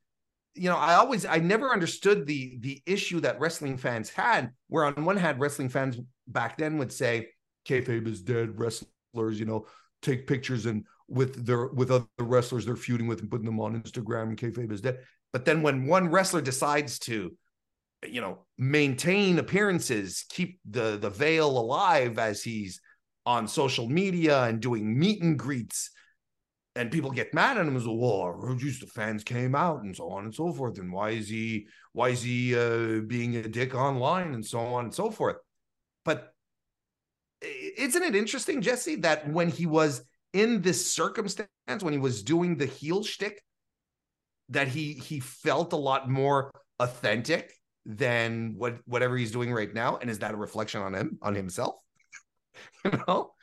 you know, I always, I never understood the the issue that wrestling fans had. Where on one hand, wrestling fans back then would say, "Kayfabe is dead." Wrestlers, you know, take pictures and with their with other wrestlers they're feuding with and putting them on Instagram and kayfabe is dead. But then when one wrestler decides to you know maintain appearances keep the the veil alive as he's on social media and doing meet and greets and people get mad at him as a well well the fans came out and so on and so forth and why is he why is he uh, being a dick online and so on and so forth. But isn't it interesting jesse that when he was in this circumstance when he was doing the heel shtick that he he felt a lot more authentic than what whatever he's doing right now? And is that a reflection on him on himself? You know?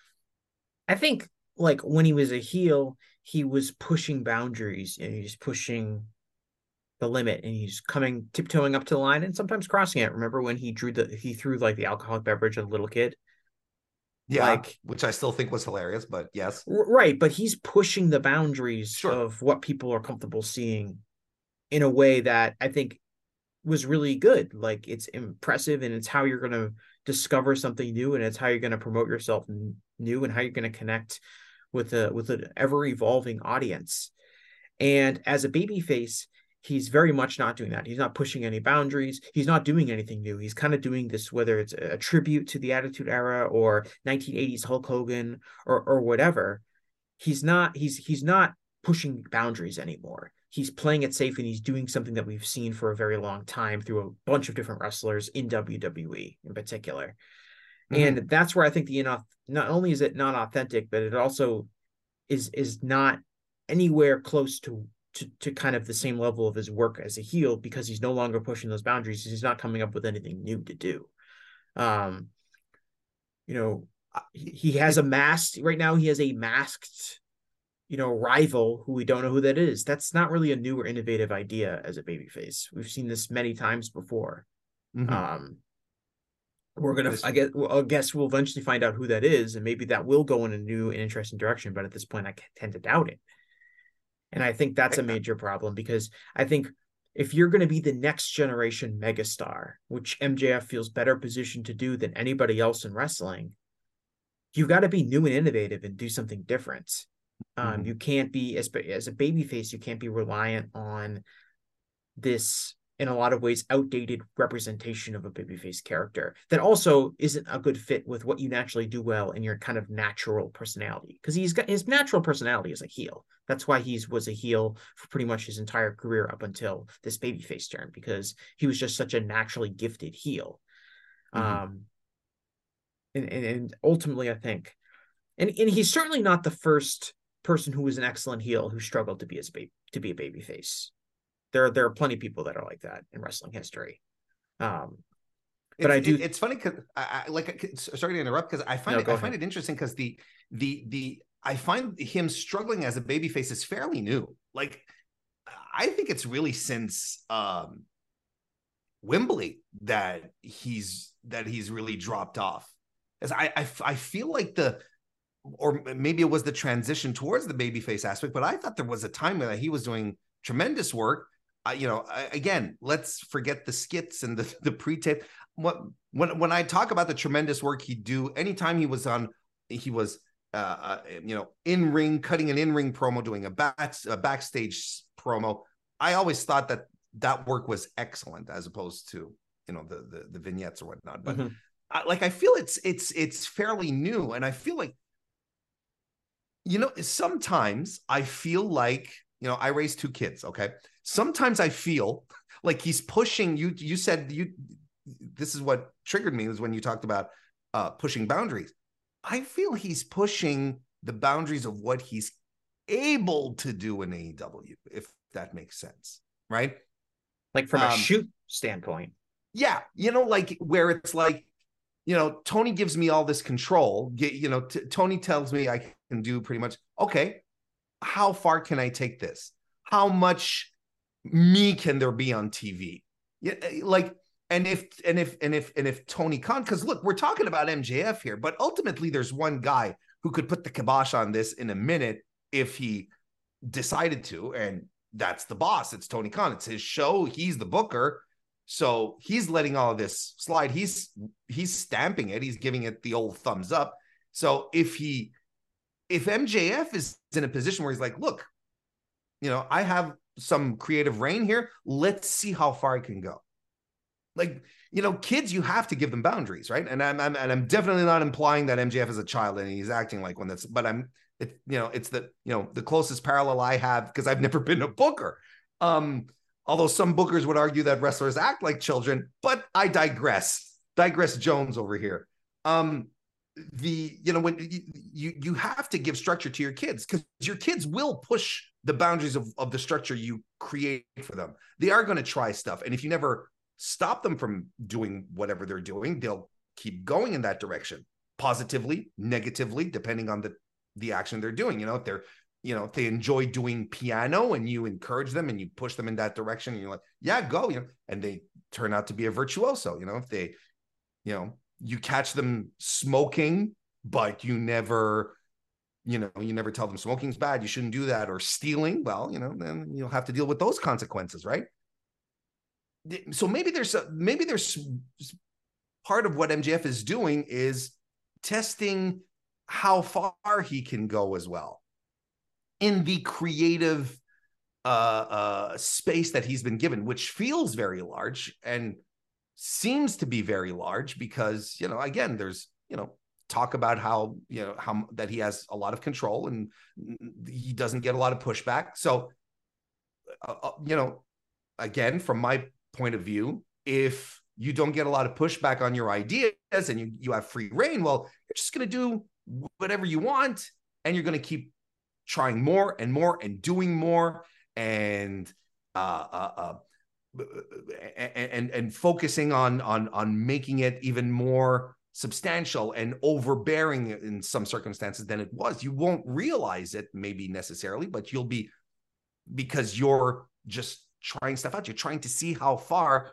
I think like when he was a heel he was pushing boundaries and he's pushing the limit and he's coming tiptoeing up to the line and sometimes crossing it remember when he drew the he threw like the alcoholic beverage at a little kid yeah like which i still think was hilarious but yes right but he's pushing the boundaries sure. of what people are comfortable seeing in a way that i think was really good. Like it's impressive and it's how you're going to discover something new and it's how you're going to promote yourself new and how you're going to connect with a with an ever evolving audience. And as a baby face, he's very much not doing that. He's not pushing any boundaries. He's not doing anything new. He's kind of doing this, whether it's a tribute to the Attitude Era or 1980s Hulk Hogan or or whatever. He's not. He's he's not pushing boundaries anymore. He's playing it safe and he's doing something that we've seen for a very long time through a bunch of different wrestlers in WWE in particular. Mm-hmm. And that's where I think the enough not only is it not authentic, but it also is is not anywhere close to to, to kind of the same level of his work as a heel because he's no longer pushing those boundaries. He's not coming up with anything new to do. Um, you know, he, he has a masked right now. He has a masked, you know, rival who we don't know who that is. That's not really a new or innovative idea as a babyface. We've seen this many times before. Mm-hmm. Um, we're gonna, I guess, well, I guess we'll eventually find out who that is, and maybe that will go in a new and interesting direction. But at this point, I tend to doubt it. And I think that's a major problem because I think if you're going to be the next generation megastar, which MJF feels better positioned to do than anybody else in wrestling, you've got to be new and innovative and do something different. Um, mm-hmm. You can't be as as a babyface, you can't be reliant on this in a lot of ways outdated representation of a babyface character that also isn't a good fit with what you naturally do well in your kind of natural personality. Because he's got his natural personality is a heel. That's why he was a heel for pretty much his entire career up until this babyface turn because he was just such a naturally gifted heel. Mm-hmm. um and, and, and ultimately i think and and he's certainly not the first person who was an excellent heel who struggled to be as baby to be a babyface there there are plenty of people that are like that in wrestling history. Um, but it's, I do. it's funny because I, like I, like sorry to interrupt because I find no, it, I ahead. find it interesting because the the the I find him struggling as a babyface is fairly new. Like I think it's really since um Wembley that he's that he's really dropped off. As I, I I feel like the or maybe it was the transition towards the babyface aspect, but I thought there was a time that he was doing tremendous work I, you know, I, again, let's forget the skits and the, the pre-tape. What when when I talk about the tremendous work he do, anytime he was on, he was, uh, uh you know, in ring cutting an in ring promo, doing a back a backstage promo. I always thought that that work was excellent as opposed to you know the the, the vignettes or whatnot. But mm-hmm. I, like I feel it's it's it's fairly new, and I feel like you know sometimes I feel like you know I raised two kids. Okay, sometimes I feel like he's pushing you. You said you. This is what triggered me was when you talked about uh, pushing boundaries. I feel he's pushing the boundaries of what he's able to do in AEW, if that makes sense, right? Like from um, a shoot standpoint. Yeah, you know, like where it's like, you know, Tony gives me all this control. You know, t- Tony tells me I can do pretty much. Okay, how far can I take this? How much me can there be on TV? Yeah, eh, like and if and if and if and if Tony Khan, because look, we're talking about MJF here, but ultimately there's one guy who could put the kibosh on this in a minute if he decided to, and that's the boss. It's Tony Khan. It's his show. He's the booker. So he's letting all of this slide. He's he's stamping it. He's giving it the old thumbs up. So if he if MJF is in a position where he's like, look, you know, I have some creative reign here. Let's see how far I can go. Like, you know, kids, you have to give them boundaries, right? And I'm, I'm and I'm definitely not implying that MJF is a child and he's acting like one that's, but I'm, it, you know, it's the, you know, the closest parallel I have because I've never been a booker. Um, although some bookers would argue that wrestlers act like children, but I digress. Digress Jones over here. Um, the you know when you you, you have to give structure to your kids because your kids will push the boundaries of, of the structure you create for them. They are going to try stuff. And if you never stop them from doing whatever they're doing, they'll keep going in that direction, positively, negatively, depending on the the action they're doing. You know, if they're, you know, if they enjoy doing piano and you encourage them and you push them in that direction, and you're like, yeah, go, you know, and they turn out to be a virtuoso, you know, if they, you know, you catch them smoking, but you never you know, you never tell them smoking's bad, you shouldn't do that, or stealing, well, you know, then you'll have to deal with those consequences, right? So maybe there's a, maybe there's part of what MJF is doing is testing how far he can go as well in the creative uh, uh, space that he's been given, which feels very large and seems to be very large because you know again there's you know talk about how you know how that he has a lot of control and he doesn't get a lot of pushback. So uh, uh, you know again from my point of view if you don't get a lot of pushback on your ideas and you you have free reign well you're just going to do whatever you want and you're going to keep trying more and more and doing more and uh, uh, uh and, and and focusing on on on making it even more substantial and overbearing in some circumstances than it was. You won't realize it, maybe necessarily, but you'll be because you're just trying stuff out. You're trying to see how far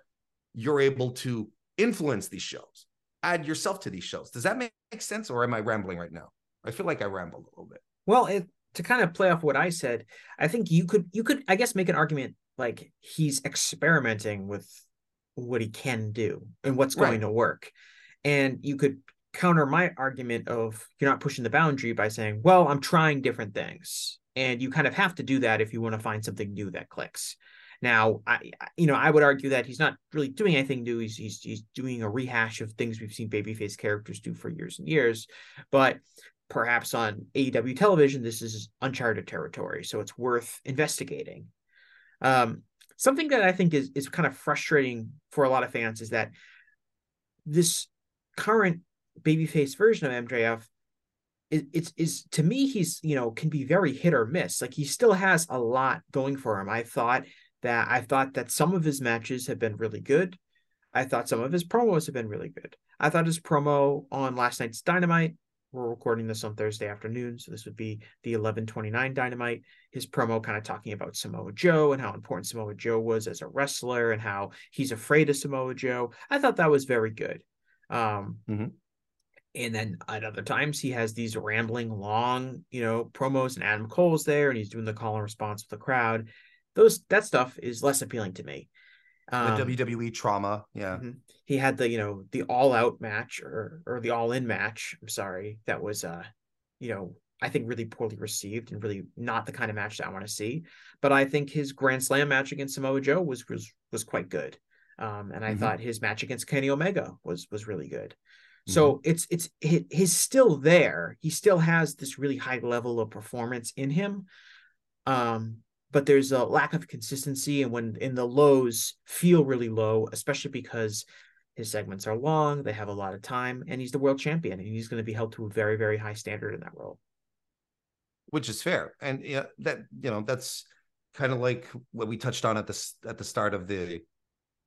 you're able to influence these shows, add yourself to these shows. Does that make sense, or am I rambling right now? I feel like I rambled a little bit. Well, it, to kind of play off what I said, I think you could you could I guess make an argument like he's experimenting with what he can do and what's going right. to work. And you could counter my argument of you're not pushing the boundary by saying, well, I'm trying different things. And you kind of have to do that if you want to find something new that clicks. Now, I you know, I would argue that he's not really doing anything new. He's he's, he's doing a rehash of things we've seen babyface characters do for years and years. But perhaps on AEW television, this is uncharted territory. So it's worth investigating. Um, something that I think is is kind of frustrating for a lot of fans is that this current babyface version of MJF is, it's is to me he's you know can be very hit or miss. Like he still has a lot going for him. I thought that I thought that some of his matches have been really good. I thought some of his promos have been really good. I thought his promo on last night's Dynamite we're recording this on Thursday afternoon, so this would be the 1129 Dynamite. His promo kind of talking about Samoa Joe and how important Samoa Joe was as a wrestler and how he's afraid of Samoa Joe. I thought that was very good. Um, mm-hmm. And then at other times, he has these rambling, long, you know, promos, and Adam Cole's there, and he's doing the call and response with the crowd. Those that stuff is less appealing to me. Um, the WWE trauma, yeah. Mm-hmm. He had the you know the all out match or or the all in match. I'm sorry, that was uh, you know, I think really poorly received and really not the kind of match that I want to see. But I think his Grand Slam match against Samoa Joe was was was quite good. Um, and I mm-hmm. thought his match against Kenny Omega was was really good. So mm-hmm. it's it's he's still there. He still has this really high level of performance in him. Um, but there's a lack of consistency and when in the lows feel really low especially because his segments are long they have a lot of time and he's the world champion and he's going to be held to a very very high standard in that role which is fair and yeah that you know that's kind of like what we touched on at the at the start of the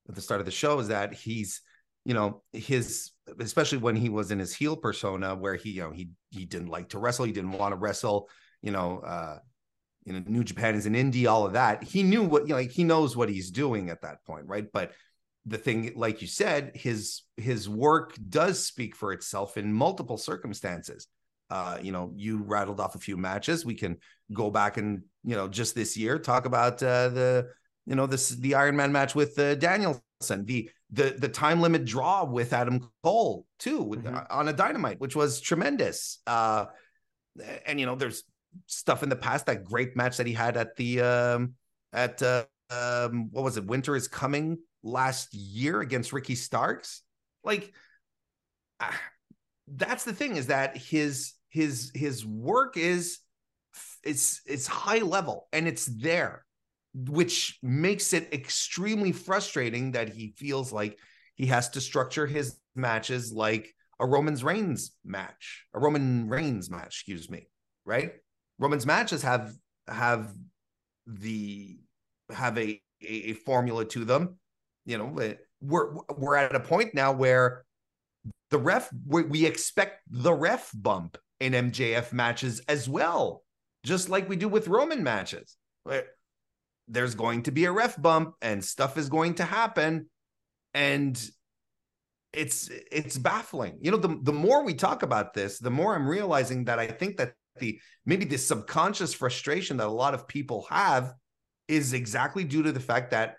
at the start of the show is that he's you know his especially when he was in his heel persona where he you know he he didn't like to wrestle he didn't want to wrestle you know uh you know, New Japan is an indie, all of that. He knew what, you know, like he knows what he's doing at that point, right? But the thing, like you said, his his work does speak for itself in multiple circumstances. Uh, you know, you rattled off a few matches. We can go back and you know, just this year, talk about uh, the you know this the Iron Man match with uh, Danielson, the the the time limit draw with Adam Cole too, mm-hmm. on a Dynamite, which was tremendous. Uh, and you know, there's stuff in the past. That great match that he had at the um, at uh, um, what was it? Winter is coming last year against Ricky Starks. Like uh, that's the thing is that his his his work is it's it's high level and it's there which makes it extremely frustrating that he feels like he has to structure his matches like a Roman's Reigns match, a Roman Reigns match, excuse me, right? Roman's matches have have the have a a, formula to them. You know, we're we're at a point now where the ref we, we expect the ref bump in MJF matches as well, just like we do with Roman matches. There's going to be a ref bump and stuff is going to happen, and it's it's baffling. You know, the the more we talk about this, the more I'm realizing that I think that the maybe the subconscious frustration that a lot of people have is exactly due to the fact that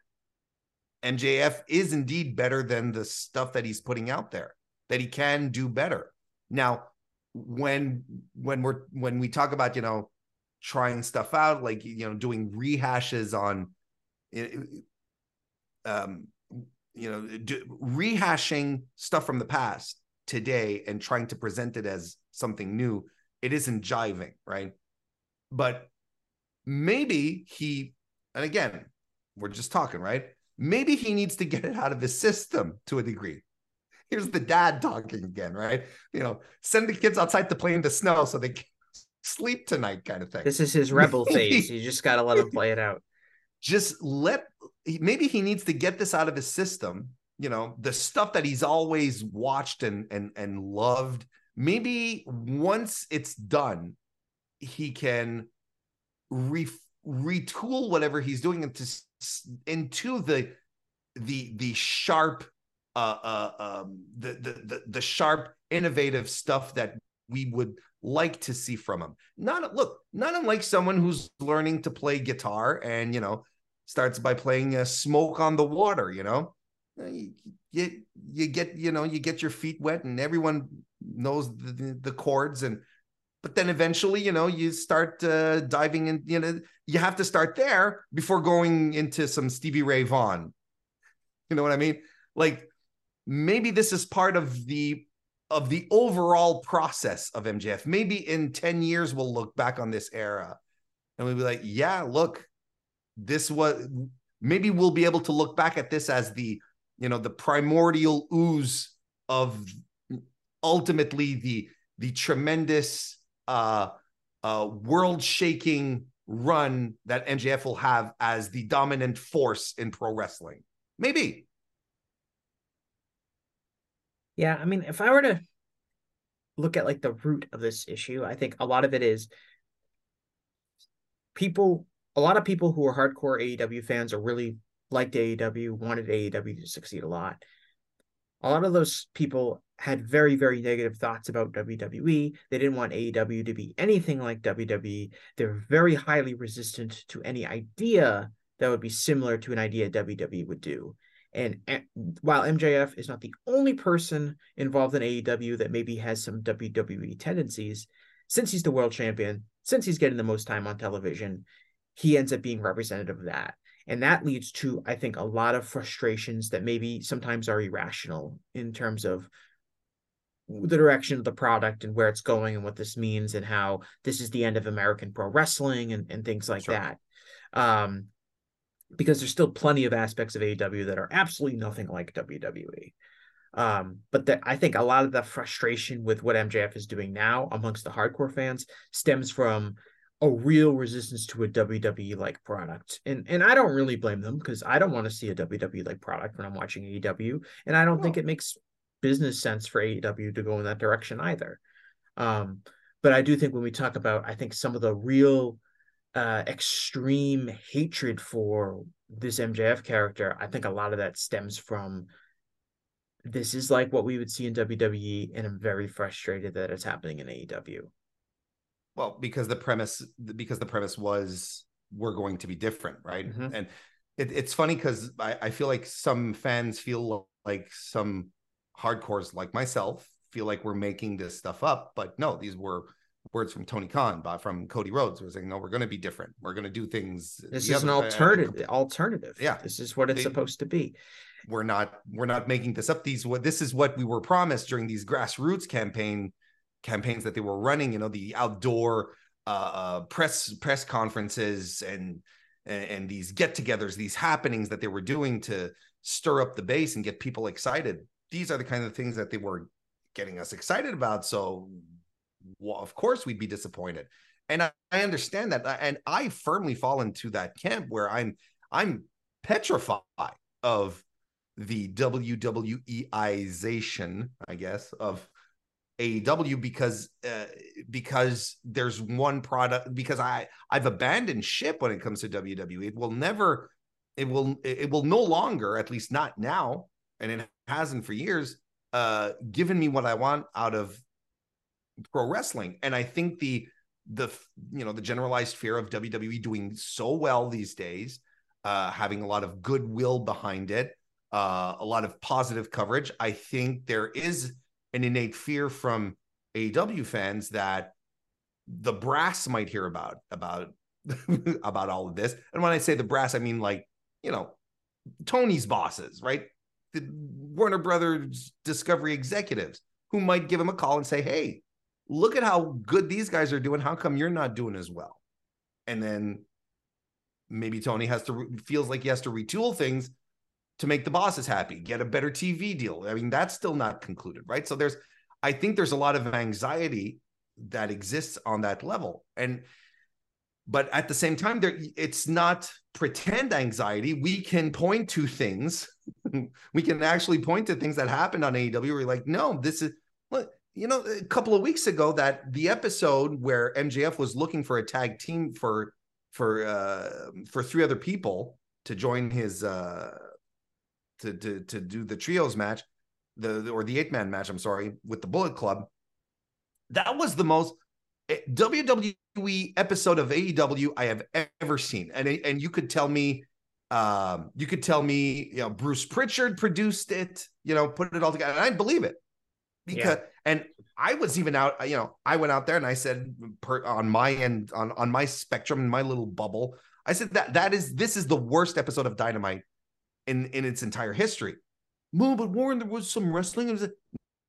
MJF is indeed better than the stuff that he's putting out there that he can do better. Now, when when we're when we talk about, you know, trying stuff out, like you know, doing rehashes on, um, you know, do, rehashing stuff from the past today and trying to present it as something new. It isn't jiving, right? But maybe he, and again, we're just talking, right? Maybe he needs to get it out of his system to a degree. Here's the dad talking again, right? You know, send the kids outside to play in the snow so they sleep tonight, kind of thing. This is his rebel phase. You just got to let him play it out. Just let, maybe he needs to get this out of his system. You know, the stuff that he's always watched and and and loved. Maybe once it's done, he can re- retool whatever he's doing into into the the the sharp uh uh um the the the, the sharp innovative stuff that we would like to see from him. Not look not unlike someone who's learning to play guitar and you know starts by playing a smoke on the water you know? You, you, you get you know you get your feet wet and everyone knows the, the chords and but then eventually you know you start uh, diving in you know you have to start there before going into some stevie ray vaughan. You know what i mean? Like maybe this is part of the of the overall process of mjf maybe in 10 years we'll look back on this era and we'll be like yeah look this was maybe we'll be able to look back at this as the you know the primordial ooze of ultimately the the tremendous uh, uh, world shaking run that MJF will have as the dominant force in pro wrestling. Maybe. Yeah, I mean, if I were to look at like the root of this issue, I think a lot of it is people, a lot of people who are hardcore AEW fans or really liked AEW, wanted AEW to succeed a lot. A lot of those people had very, very negative thoughts about WWE. They didn't want AEW to be anything like WWE. They're very highly resistant to any idea that would be similar to an idea WWE would do. And, and while MJF is not the only person involved in AEW that maybe has some WWE tendencies, since he's the world champion, since he's getting the most time on television, he ends up being representative of that. And that leads to, I think, a lot of frustrations that maybe sometimes are irrational in terms of the direction of the product and where it's going and what this means and how this is the end of American pro wrestling and, and things like sure. that. Um, because there's still plenty of aspects of AEW that are absolutely nothing like WWE. Um, but the, I think a lot of the frustration with what MJF is doing now amongst the hardcore fans stems from a real resistance to a WWE like product. And and I don't really blame them because I don't want to see a WWE like product when I'm watching AEW. And I don't think it makes business sense for AEW to go in that direction either. Um, but I do think when we talk about, I think some of the real uh, extreme hatred for this MJF character, I think a lot of that stems from this is like what we would see in WWE, and I'm very frustrated that it's happening in AEW. Well, because the premise, because the premise was we're going to be different, right? Mm-hmm. And it, it's funny because I, I feel like some fans feel like some hardcores like myself feel like we're making this stuff up, but no, these were words from Tony Khan, but from Cody Rhodes, was saying, no, we're going to be different. We're going to do things. This is an alternative. alternative. Yeah, this is what it's they, supposed to be. We're not. We're not making this up. These what this is what we were promised during these grassroots campaign campaigns that they were running. You know, the outdoor uh, uh, press press conferences and and these get-togethers, these happenings that they were doing to stir up the base and get people excited these are the kind of things that they were getting us excited about. So, well, of course, we'd be disappointed. And I, I understand that. And I firmly fall into that camp where I'm I'm petrified of the WWEization, I guess, of AEW because uh, because there's one product because I I've abandoned ship when it comes to WWE. It will never it will it will no longer, at least not now, and it hasn't for years, uh, given me what I want out of pro wrestling. And I think the the you know the generalized fear of WWE doing so well these days, uh, having a lot of goodwill behind it, uh, a lot of positive coverage. I think there is an innate fear from AEW fans that the brass might hear about about about all of this. And when I say the brass, I mean like, you know, Tony's bosses, right? The Warner Brothers Discovery executives who might give him a call and say, "Hey, look at how good these guys are doing. How come you're not doing as well?" And then maybe Tony has to feels like he has to retool things to make the bosses happy, get a better TV deal. I mean, that's still not concluded, right? So there's I think there's a lot of anxiety that exists on that level. And but at the same time there it's not pretend anxiety we can point to things we can actually point to things that happened on AEW you're like no this is you know a couple of weeks ago that the episode where MJF was looking for a tag team for for uh for three other people to join his uh to to to do the trios match the or the eight man match I'm sorry with the Bullet Club that was the most eh, WWE episode of AEW I have ever seen, and and you could tell me, um, you could tell me, you know, Bruce Prichard produced it, you know, put it all together, and I believe it because, yeah. and I was even out, uh, you know, I went out there and I said, per, on my end, on on my spectrum, in my little bubble, I said that that is this is the worst episode of Dynamite in in its entire history. No, but Warren, there was some wrestling. Was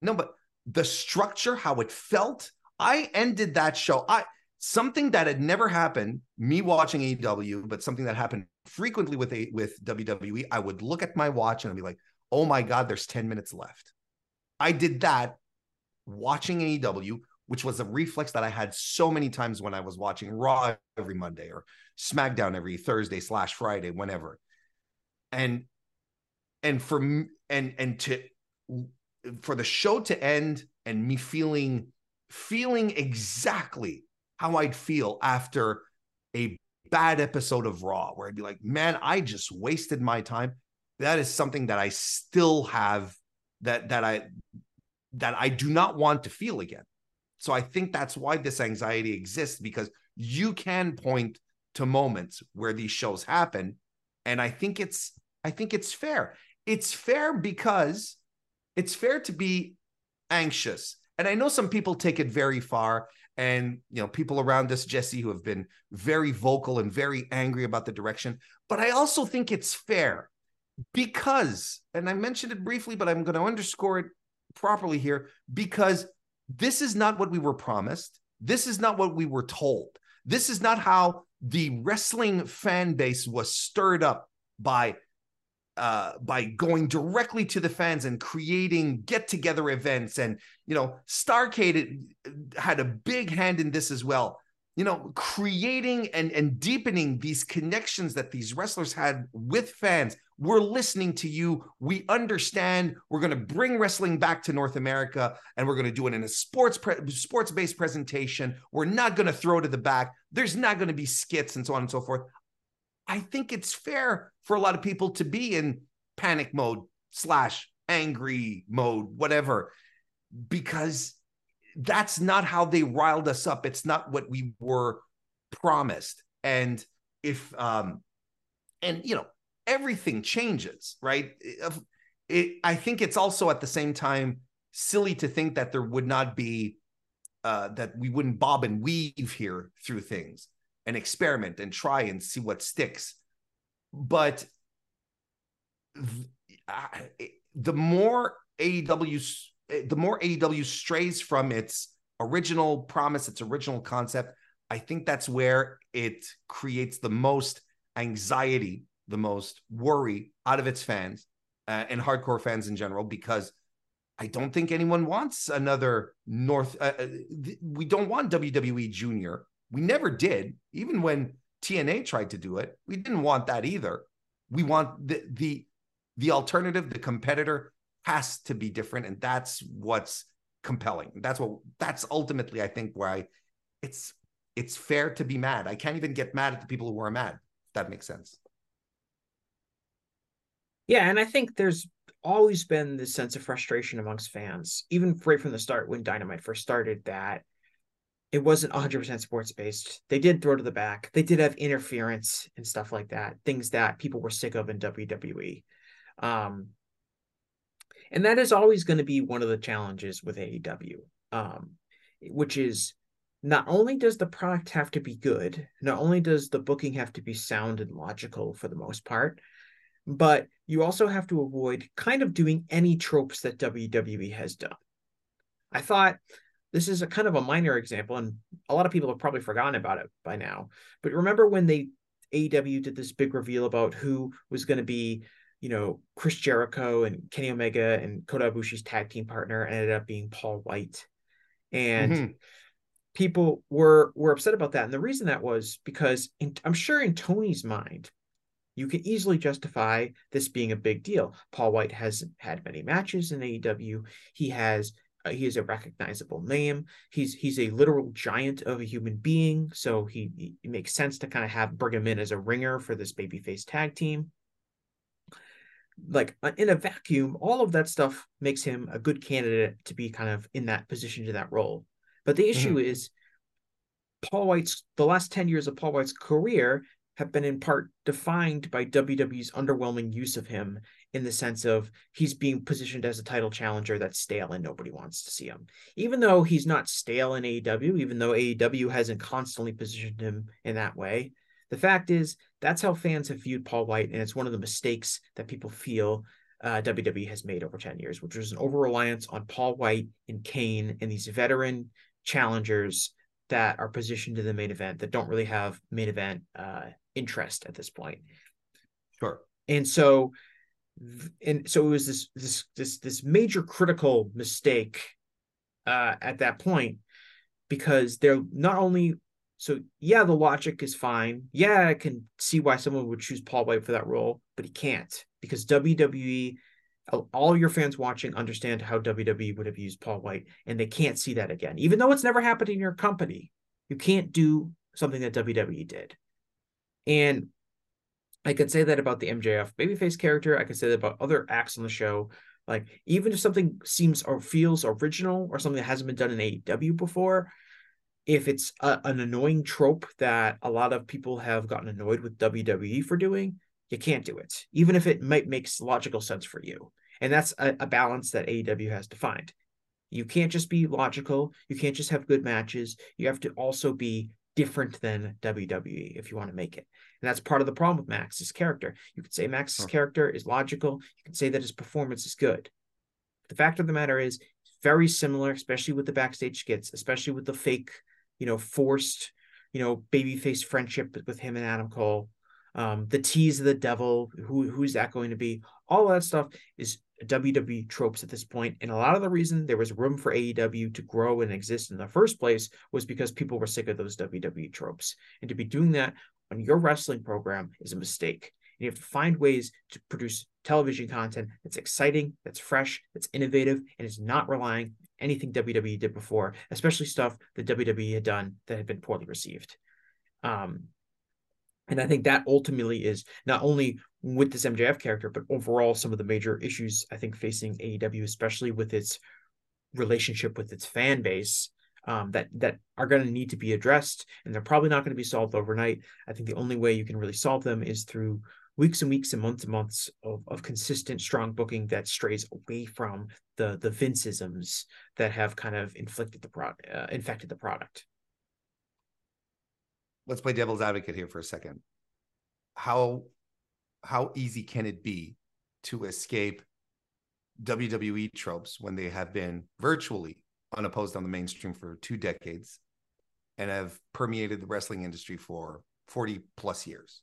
no, but the structure, how it felt. I ended that show. I something that had never happened. Me watching AEW, but something that happened frequently with a with WWE. I would look at my watch and I'd be like, "Oh my god, there's ten minutes left." I did that watching AEW, which was a reflex that I had so many times when I was watching Raw every Monday or SmackDown every Thursday slash Friday, whenever. And and for and and to for the show to end and me feeling feeling exactly how I'd feel after a bad episode of Raw, where I'd be like, man, I just wasted my time. That is something that I still have that that I that I do not want to feel again. So I think that's why this anxiety exists because you can point to moments where these shows happen and I think it's I think it's fair. It's fair because it's fair to be anxious. And I know some people take it very far. And, you know, people around us, Jesse, who have been very vocal and very angry about the direction. But I also think it's fair because, and I mentioned it briefly, but I'm going to underscore it properly here because this is not what we were promised. This is not what we were told. This is not how the wrestling fan base was stirred up by uh, by going directly to the fans and creating get together events. And, you know, Starrcast had a big hand in this as well. You know, creating and, and deepening these connections that these wrestlers had with fans. We're listening to you. We understand. We're going to bring wrestling back to North America, and we're going to do it in a sports pre- sports based presentation. We're not going to throw to the back. There's not going to be skits and so on and so forth. I think it's fair for a lot of people to be in panic mode slash angry mode, whatever, because that's not how they riled us up. It's not what we were promised. And if, um, and you know, everything changes, right? It, it, I think it's also at the same time silly to think that there would not be, uh, that we wouldn't bob and weave here through things and experiment and try and see what sticks. But the more AEW, the more AEW strays from its original promise, its original concept, I think that's where it creates the most anxiety, the most worry out of its fans uh, and hardcore fans in general, because I don't think anyone wants another North. Uh, uh we don't want WWE Junior we never did, even when TNA tried to do it. We didn't want that either. We want the the the alternative, the competitor has to be different, and that's what's compelling. That's what that's ultimately, I think, why it's it's fair to be mad. I can't even get mad at the people who are mad. that makes sense. Yeah, and I think there's always been this sense of frustration amongst fans, even right from the start when Dynamite first started, that it wasn't 100% sports based. They did throw to the back. They did have interference and stuff like that, things that people were sick of in WWE. Um, and that is always going to be one of the challenges with AEW, um, which is not only does the product have to be good, not only does the booking have to be sound and logical for the most part, but you also have to avoid kind of doing any tropes that WWE has done. I thought this is a kind of a minor example, and a lot of people have probably forgotten about it by now. But remember when they AEW did this big reveal about who was going to be, you know, Chris Jericho and Kenny Omega and Kota Ibushi's tag team partner, ended up being Paul White, and mm-hmm. people were were upset about that. And the reason that was because in, i'm sure in tony's mind you can easily justify this being a big deal. Paul white hasn't had many matches in aew he has uh, he is a recognizable name. He's he's a literal giant of a human being. So he, he it makes sense to kind of have bring him in as a ringer for this babyface tag team like uh, in a vacuum all of that stuff makes him a good candidate to be kind of in that position to that role but the issue mm-hmm. is Paul White's the last 10 years of Paul White's career have been in part defined by WWE's underwhelming use of him in the sense of he's being positioned as a title challenger that's stale and nobody wants to see him. Even though he's not stale in AEW, even though AEW hasn't constantly positioned him in that way, the fact is that's how fans have viewed Paul White, and it's one of the mistakes that people feel uh, WWE has made over 10 years, which was an over reliance on Paul White and Kane and these veteran challengers that are positioned to the main event that don't really have main event uh, interest at this point. Sure. And so, and so it was this this this this major critical mistake uh, at that point because they're not only so yeah the logic is fine yeah I can see why someone would choose Paul White for that role but he can't because WWE all your fans watching understand how WWE would have used Paul White, and they can't see that again. Even though it's never happened in your company, you can't do something that WWE did. And I could say that about the MJF babyface character. I could say that about other acts on the show. Like, even if something seems or feels original or something that hasn't been done in AEW before, if it's a, an annoying trope that a lot of people have gotten annoyed with WWE for doing, you can't do it, even if it might makes logical sense for you. And that's a, a balance that AEW has to find. You can't just be logical. You can't just have good matches. You have to also be different than WWE if you want to make it. And that's part of the problem with Max's character. You could say Max's sure. character is logical. You can say that his performance is good. The fact of the matter is, very similar, especially with the backstage skits, especially with the fake, you know, forced, you know, babyface friendship with him and Adam Cole um, the tease of the devil, who who's that going to be? All that stuff is WWE tropes at this point, and a lot of the reason there was room for AEW to grow and exist in the first place was because people were sick of those WWE tropes, and to be doing that on your wrestling program is a mistake. And you have to find ways to produce television content that's exciting, that's fresh, that's innovative, and is not relying anything WWE did before, especially stuff that WWE had done that had been poorly received. Um, and I think that ultimately is not only with this MJF character, but overall some of the major issues I think facing AEW, especially with its relationship with its fan base, um, that that are going to need to be addressed, and they're probably not going to be solved overnight. I think the only way you can really solve them is through weeks and weeks and months and months of, of consistent strong booking that strays away from the the Vinceisms that have kind of inflicted the product uh, infected the product let's play devil's advocate here for a second. How how easy can it be to escape WWE tropes when they have been virtually unopposed on the mainstream for two decades and have permeated the wrestling industry for 40 plus years?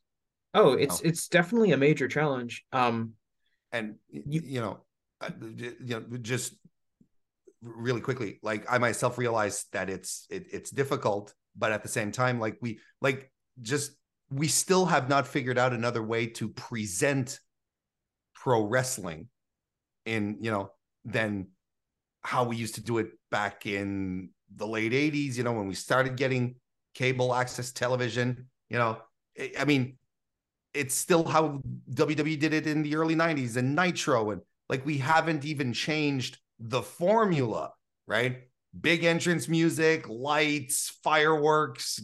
Oh, it's oh. it's definitely a major challenge. Um and you, you know, uh, you know just really quickly like i myself realized that it's it, it's difficult but at the same time like we like just we still have not figured out another way to present pro wrestling in you know than how we used to do it back in the late 80s you know when we started getting cable access television you know i mean it's still how WWE did it in the early 90s and Nitro and like we haven't even changed the formula right big entrance music, lights, fireworks,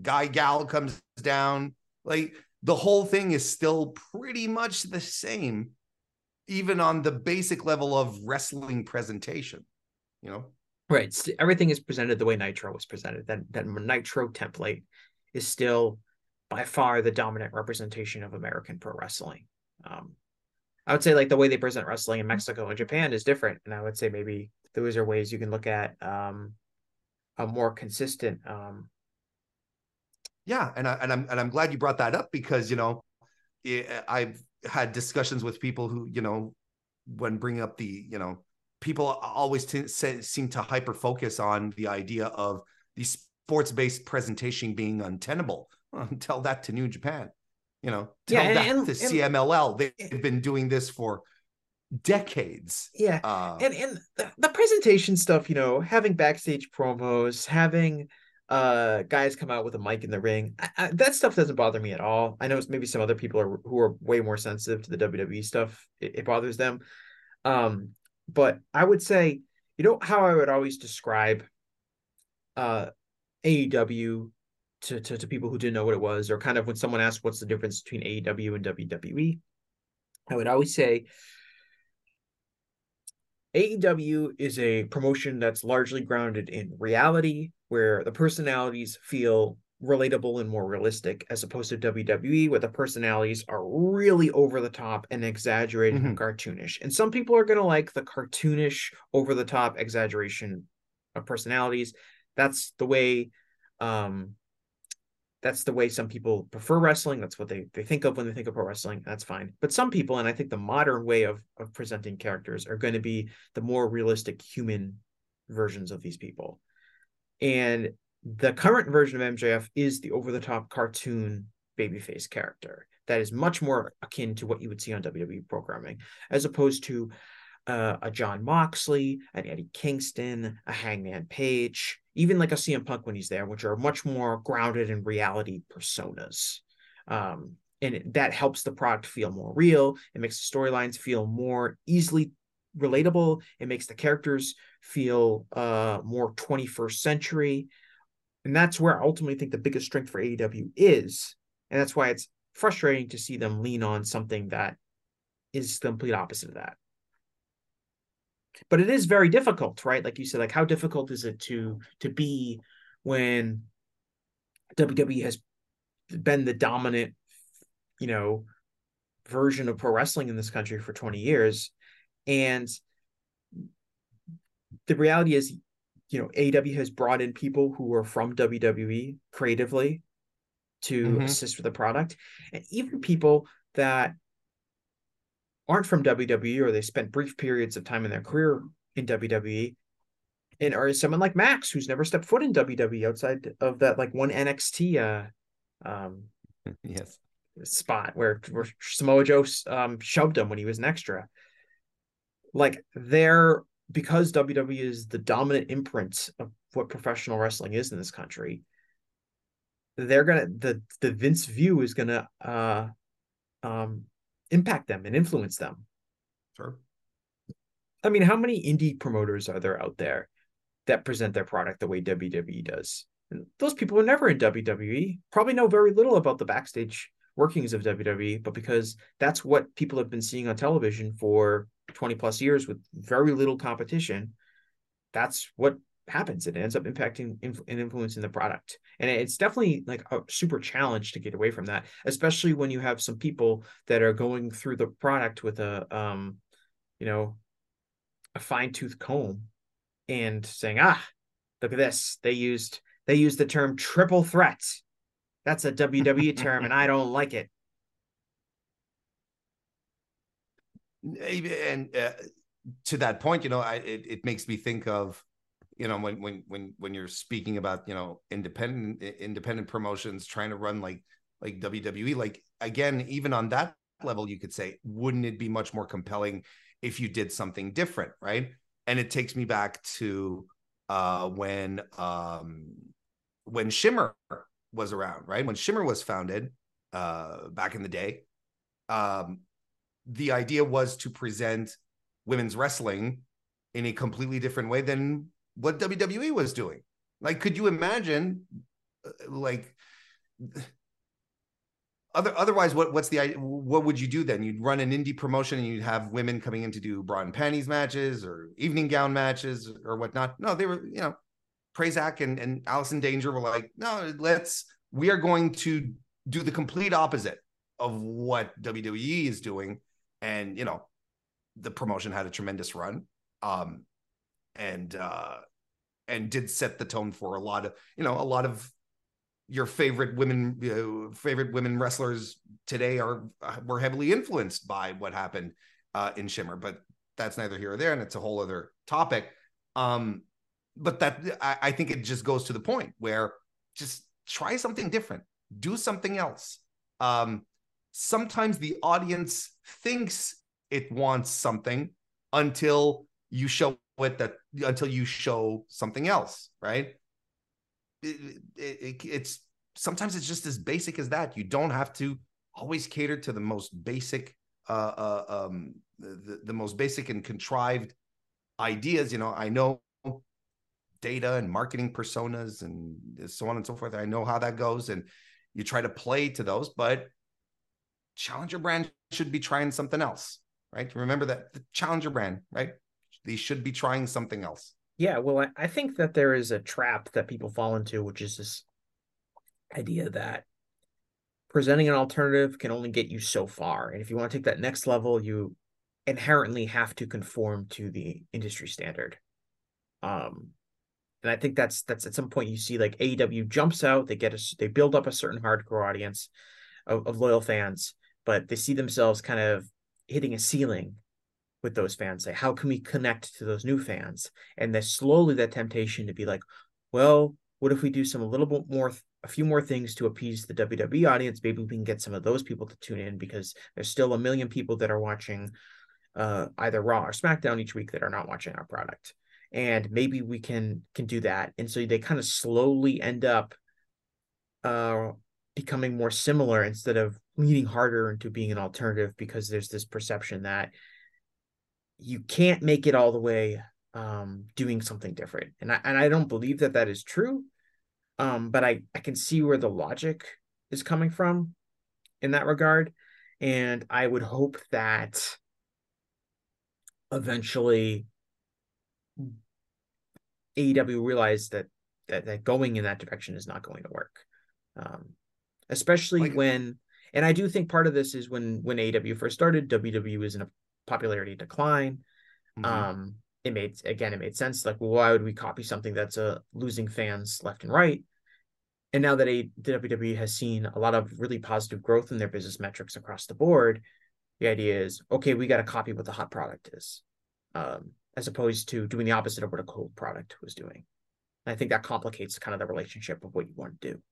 guy gal comes down. Like the whole thing is still pretty much the same, even on the basic level of wrestling presentation, you know? Right. Everything is presented the way Nitro was presented. That that Nitro template is still by far the dominant representation of American pro wrestling. Um, I would say like the way they present wrestling in Mexico and Japan is different, and I would say maybe those are ways you can look at um, a more consistent. Um, yeah, and I, and I'm and I'm glad you brought that up because you know I've had discussions with people who you know when bringing up the you know people always t- seem to hyper focus on the idea of the sports based presentation being untenable. Tell that to New Japan. You know, tell yeah, and, that to and, CMLL. They've been doing this for decades. Yeah, uh, and and the, the presentation stuff, you know, having backstage promos, having uh guys come out with a mic in the ring, I, I, that stuff doesn't bother me at all. I know maybe some other people are who are way more sensitive to the WWE stuff. It, it bothers them. Um, but I would say, you know, how I would always describe uh AEW to, to, to people who didn't know what it was, or kind of when someone asked what's the difference between AEW and WWE, I would always say AEW is a promotion that's largely grounded in reality, where the personalities feel relatable and more realistic, as opposed to WWE, where the personalities are really over the top and exaggerated mm-hmm. and cartoonish. And some people are going to like the cartoonish, over the top exaggeration of personalities. That's the way um, that's the way some people prefer wrestling. That's what they, they think of when they think of pro wrestling. That's fine. But some people, and I think the modern way of, of presenting characters are going to be the more realistic human versions of these people. And the current version of MJF is the over the top cartoon babyface character that is much more akin to what you would see on WWE programming, as opposed to uh, a Jon Moxley, an Eddie Kingston, a Hangman Page, even like a CM Punk when he's there, which are much more grounded in reality personas. Um, and that helps the product feel more real. It makes the storylines feel more easily relatable. It makes the characters feel uh, more 21st century. And that's where I ultimately think the biggest strength for AEW is. And that's why it's frustrating to see them lean on something that is the complete opposite of that but it is very difficult right? Like you said like how difficult is it to to be when WWE has been the dominant you know version of pro wrestling in this country for 20 years. And the reality is you know AW has brought in people who are from WWE creatively to mm-hmm. assist with the product. And even people that aren't from WWE or they spent brief periods of time in their career in WWE, and or someone like Max who's never stepped foot in WWE outside of that like one NXT uh um yes spot where, where Samoa Joe um shoved him when he was an extra. Like they're because WWE is the dominant imprint of what professional wrestling is in this country, they're gonna the the Vince view is gonna uh um impact them and influence them. Sure. I mean, how many indie promoters are there out there that present their product the way WWE does? And those people are never in WWE, probably know very little about the backstage workings of WWE, but because that's what people have been seeing on television for 20 plus years with very little competition, that's what happens. It ends up impacting and influencing the product. And it's definitely like a super challenge to get away from that, especially when you have some people that are going through the product with a, um, you know, a fine tooth comb and saying, ah, look at this. They used, they used the term triple threat. That's a WWE term and I don't like it. And uh, to that point, you know, I, it, it makes me think of you know when when when when you're speaking about you know independent independent promotions trying to run like like WWE like again even on that level you could say wouldn't it be much more compelling if you did something different right? And it takes me back to uh when um when Shimmer was around right? When Shimmer was founded uh back in the day um the idea was to present women's wrestling in a completely different way than what WWE was doing. Like, could you imagine, uh, like, other otherwise what what's the what would you do then? You'd run an indie promotion and you'd have women coming in to do bra and panties matches or evening gown matches or whatnot. No they were you know Prazak and, and Allison Danger were like no let's we are going to do the complete opposite of what WWE is doing. And you know the promotion had a tremendous run. Um and uh and did set the tone for a lot of you know a lot of your favorite women you know, favorite women wrestlers today are uh, were heavily influenced by what happened uh, in Shimmer, but that's neither here or there, and it's a whole other topic. Um, but that I, I think it just goes to the point where just try something different, do something else. Um, sometimes the audience thinks it wants something until you show it that until you show something else, right? it, it, it's sometimes it's just as basic as that. You don't have to always cater to the most basic, uh, uh, um, the, the most basic and contrived ideas. You know, I know data and marketing personas and so on and so forth. I know how that goes, and you try to play to those, but challenger brand should be trying something else, right? Remember that the challenger brand, right? They should be trying something else. Yeah, well, I, think that there is a trap that people fall into, which is this idea that presenting an alternative can only get you so far. And if you want to take that next level, you inherently have to conform to the industry standard. Um, and I think that's that's at some point you see like AEW jumps out, they get a they build up a certain hardcore audience of, of loyal fans, but they see themselves kind of hitting a ceiling with those fans say how can we connect to those new fans? And then slowly that temptation to be like well what if we do some a little bit more a few more things to appease the WWE audience? Maybe we can get some of those people to tune in because there's still a million people that are watching uh, either Raw or SmackDown each week that are not watching our product. And maybe we can can do that. And so they kind of slowly end up uh becoming more similar instead of leaning harder into being an alternative because there's this perception that you can't make it all the way um, doing something different. And I, and I don't believe that that is true. Um, but I, I can see where the logic is coming from in that regard. And I would hope that eventually AEW realized that, that, that going in that direction is not going to work. Um, especially like, when, and I do think part of this is when, when AEW first started, WWE was in a popularity decline. Mm-hmm. Um, it made again, it made sense. Like, why would we copy something that's uh, losing fans left and right? And now that a WWE has seen a lot of really positive growth in their business metrics across the board, the idea is okay, we got to copy what the hot product is, um, as opposed to doing the opposite of what a cold product was doing. And I think that complicates kind of the relationship of what you want to do.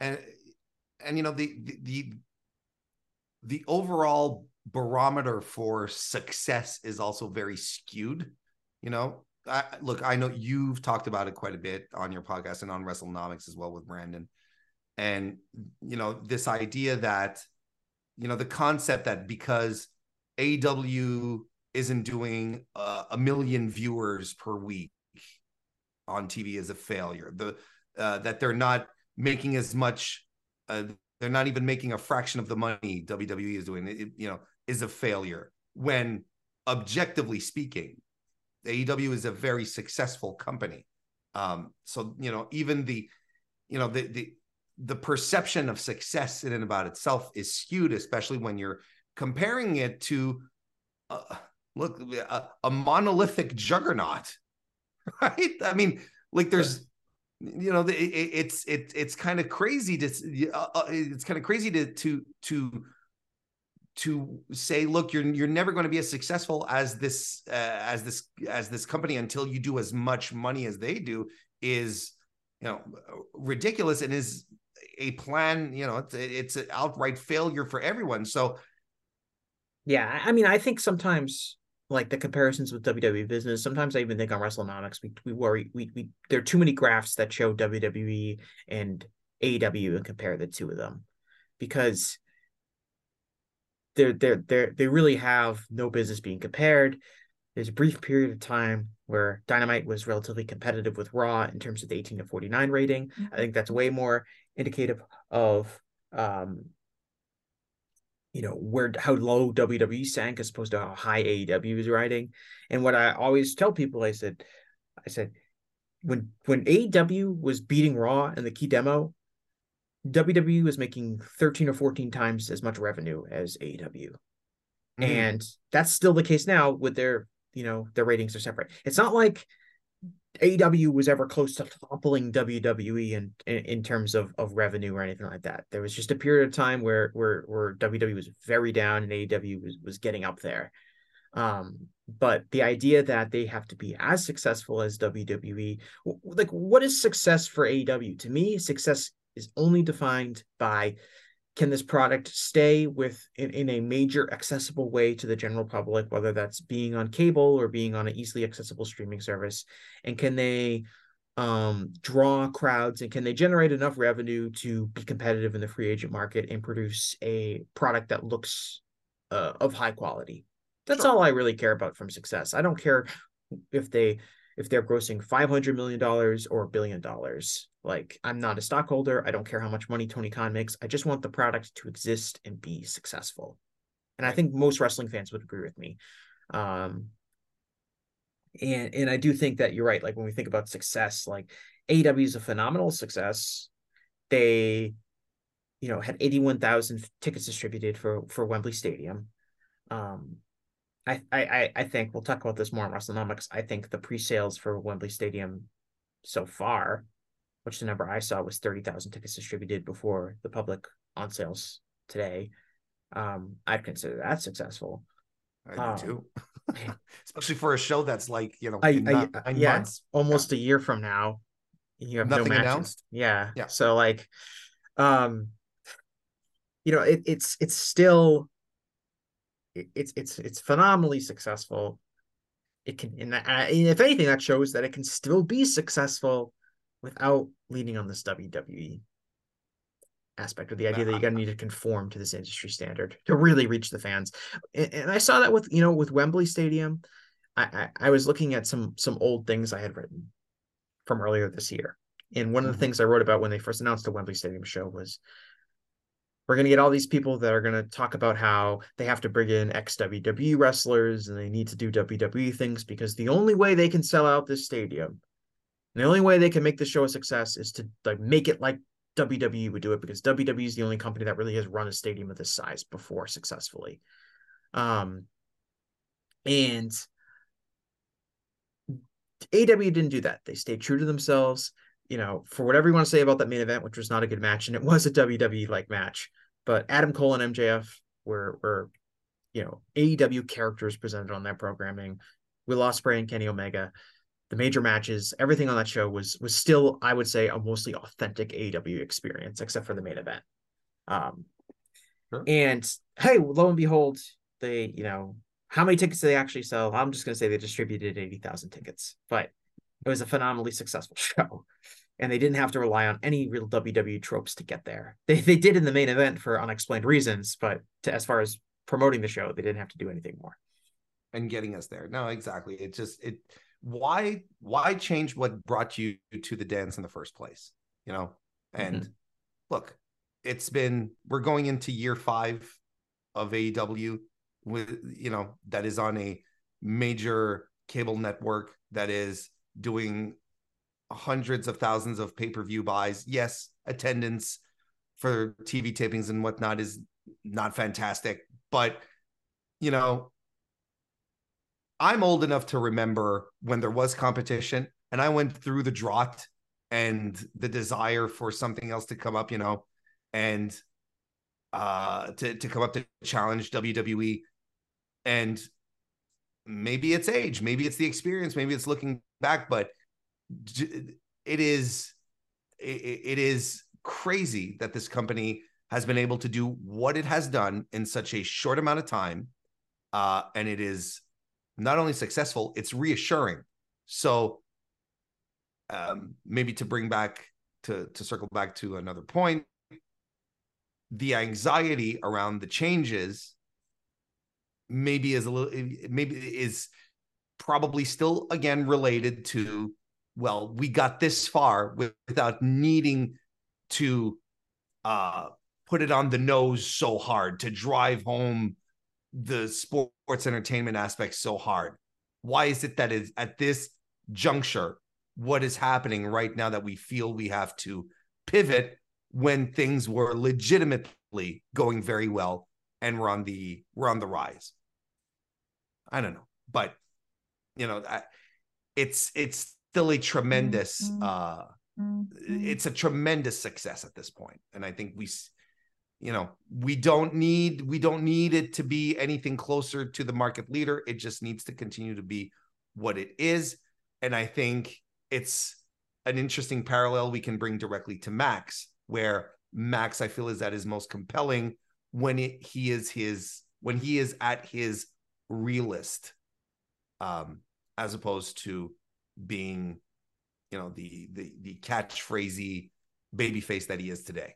And and you know the the the, the overall barometer for success is also very skewed. You know, I, look, I know you've talked about it quite a bit on your podcast and on WrestleNomics as well with Brandon. And, you know, this idea that, you know, the concept that because AW isn't doing uh, a million viewers per week on TV is a failure. The uh, that they're not making as much, uh, they're not even making a fraction of the money WWE is doing. It, you know, is a failure when objectively speaking AEW is a very successful company. Um so you know even the you know the the the perception of success in and about itself is skewed especially when you're comparing it to uh, look a, a monolithic juggernaut right? I mean like there's you know it, it's it, it's kind of crazy to uh, uh, it's kind of crazy to to to to say look you're you're never going to be as successful as this uh, as this as this company until you do as much money as they do is you know ridiculous and is a plan you know it's it's an outright failure for everyone so yeah i mean i think sometimes like the comparisons with WWE business. Sometimes I even think on WrestleNomics, we we worry we we there are too many graphs that show WWE and AEW and compare the two of them because they're they're they they really have no business being compared. There's a brief period of time where Dynamite was relatively competitive with Raw in terms of the 18 to 49 rating. I think that's way more indicative of um, you know where how low WWE sank as opposed to how high AEW was riding. And what I always tell people, I said, I said, when when AEW was beating Raw in the key demo, WWE was making 13 or 14 times as much revenue as AEW. Mm-hmm. And that's still the case now with their, you know, their ratings are separate. It's not like AEW was ever close to toppling WWE in, in, in terms of of revenue or anything like that. There was just a period of time where where where WWE was very down and AEW was was getting up there. Um, but the idea that they have to be as successful as WWE, like what is success for AEW? To me, success is only defined by can this product stay with in, in a major accessible way to the general public whether that's being on cable or being on an easily accessible streaming service? And can they um, draw crowds and can they generate enough revenue to be competitive in the free agent market and produce a product that looks uh, of high quality? That's sure. all i really care about from success. I don't care if they if they're grossing 500 million dollars or a billion dollars. Like i'm not a stockholder. I don't care how much money tony khan makes. I just want the product to exist and be successful. And i think most wrestling fans would agree with me. Um and and i do think that you're right. Like when we think about success like AEW is a phenomenal success. They you know had 81,000 tickets distributed for for Wembley Stadium. Um I, I I think we'll talk about this more on WrestleNomics. I think the pre-sales for Wembley Stadium so far, which the number I saw was thirty thousand tickets distributed before the public on sales today. Um, I'd consider that successful. I do um, too, especially for a show that's like you know, I, I, yeah, months. almost yeah. a year from now. You have Nothing no. Announced? Yeah, yeah. So like, um, you know, it, it's it's still it's it's it's phenomenally successful. It can, and, if anything, that shows that it can still be successful without leaning on this WWE aspect of the idea that you're going to need to conform to this industry standard to really reach the fans. And, and I saw that with you know with Wembley Stadium. I, I, I was looking at some some old things I had written from earlier this year, and one of the mm-hmm. things I wrote about when they first announced the Wembley Stadium show was we're going to get all these people that are going to talk about how they have to bring in ex WWE wrestlers and they need to do WWE things because the only way they can sell out this stadium, the only way they can make the show a success is to like make it like WWE would do it because WWE is the only company that really has run a stadium of this size before successfully. Um, and AW didn't do that. They stayed true to themselves you know, for whatever you want to say about that main event, which was not a good match, and it was a WWE like match, but Adam Cole and MJF were were, you know, AEW characters presented on that programming. We lost Ospreay and Kenny Omega, the major matches, everything on that show was was still, I would say, a mostly authentic AEW experience, except for the main event. Um, sure. and hey, lo and behold, they, you know, how many tickets did they actually sell? I'm just gonna say they distributed eighty thousand tickets, but it was a phenomenally successful show and they didn't have to rely on any real WWE tropes to get there. They they did in the main event for unexplained reasons, but to, as far as promoting the show, they didn't have to do anything more. And getting us there. No, exactly. It just it why why change what brought you to the dance in the first place? You know? And mm-hmm. look, it's been we're going into year 5 of AEW with you know that is on a major cable network that is doing hundreds of thousands of pay-per-view buys. Yes, attendance for TV tapings and whatnot is not fantastic, but you know, I'm old enough to remember when there was competition and I went through the drought and the desire for something else to come up, you know, and uh to, to come up to challenge WWE. And maybe it's age, maybe it's the experience, maybe it's looking back, but it is it is crazy that this company has been able to do what it has done in such a short amount of time uh, and it is not only successful it's reassuring. So um, maybe to bring back to to circle back to another point the anxiety around the changes maybe is a little maybe is probably still again related to well, we got this far without needing to uh, put it on the nose so hard, to drive home the sports entertainment aspect so hard? Why is it that is at this juncture, what is happening right now that we feel we have to pivot when things were legitimately going very well and we're on the we're on the rise? I don't know, but you know, I, it's it's still a tremendous mm-hmm. uh mm-hmm. it's a tremendous success at this point and i think we you know we don't need we don't need it to be anything closer to the market leader it just needs to continue to be what it is and i think it's an interesting parallel we can bring directly to max where max i feel is at his most compelling when it, he is his when he is at his realist um as opposed to being, you know, the the the catchphrasey baby face that he is today.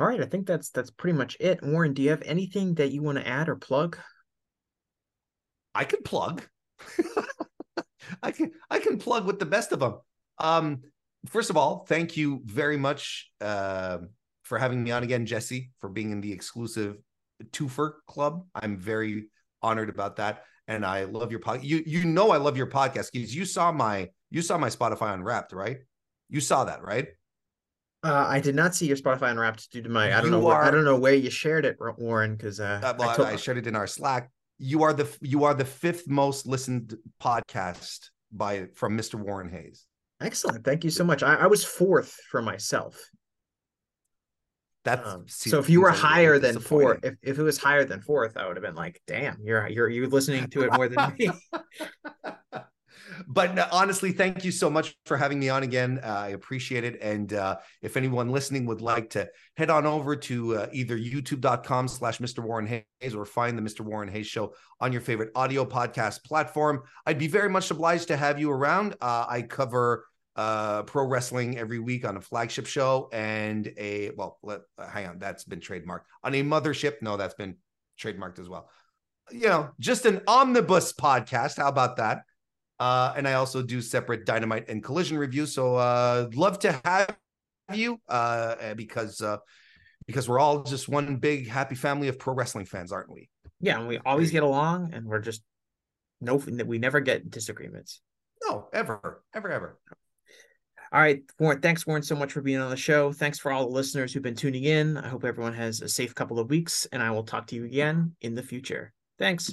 All right, I think that's that's pretty much it. Warren, do you have anything that you want to add or plug? I can plug. I can I can plug with the best of them. Um, first of all, thank you very much uh, for having me on again, Jesse, for being in the exclusive twofer club. I'm very honored about that and I love your podcast. You you know I love your podcast because you saw my you saw my Spotify Unwrapped, right? You saw that, right? Uh, I did not see your Spotify Unwrapped due to my I don't you know are, I don't know where you shared it, Warren, because uh, uh, well, I, took... I shared it in our Slack. You are the you are the fifth most listened podcast by from Mr. Warren Hayes. Excellent, thank you so much. I, I was fourth for myself. That's um, so if you were higher than four, if, if it was higher than fourth, I would have been like, damn, you're you're you're listening to it more than me. but honestly, thank you so much for having me on again. Uh, I appreciate it. And uh, if anyone listening would like to head on over to uh, either youtube.com slash Mr. Warren Hayes or find the Mr. Warren Hayes show on your favorite audio podcast platform, I'd be very much obliged to have you around. Uh, I cover uh pro wrestling every week on a flagship show and a well let, uh, hang on that's been trademarked. On a mothership no that's been trademarked as well. You know just an omnibus podcast how about that? Uh and i also do separate dynamite and collision reviews so uh love to have you uh because uh because we're all just one big happy family of pro wrestling fans aren't we? Yeah and we always get along and we're just no we never get disagreements. No ever ever ever all right, Warren, thanks, Warren, so much for being on the show. Thanks for all the listeners who've been tuning in. I hope everyone has a safe couple of weeks, and I will talk to you again in the future. Thanks.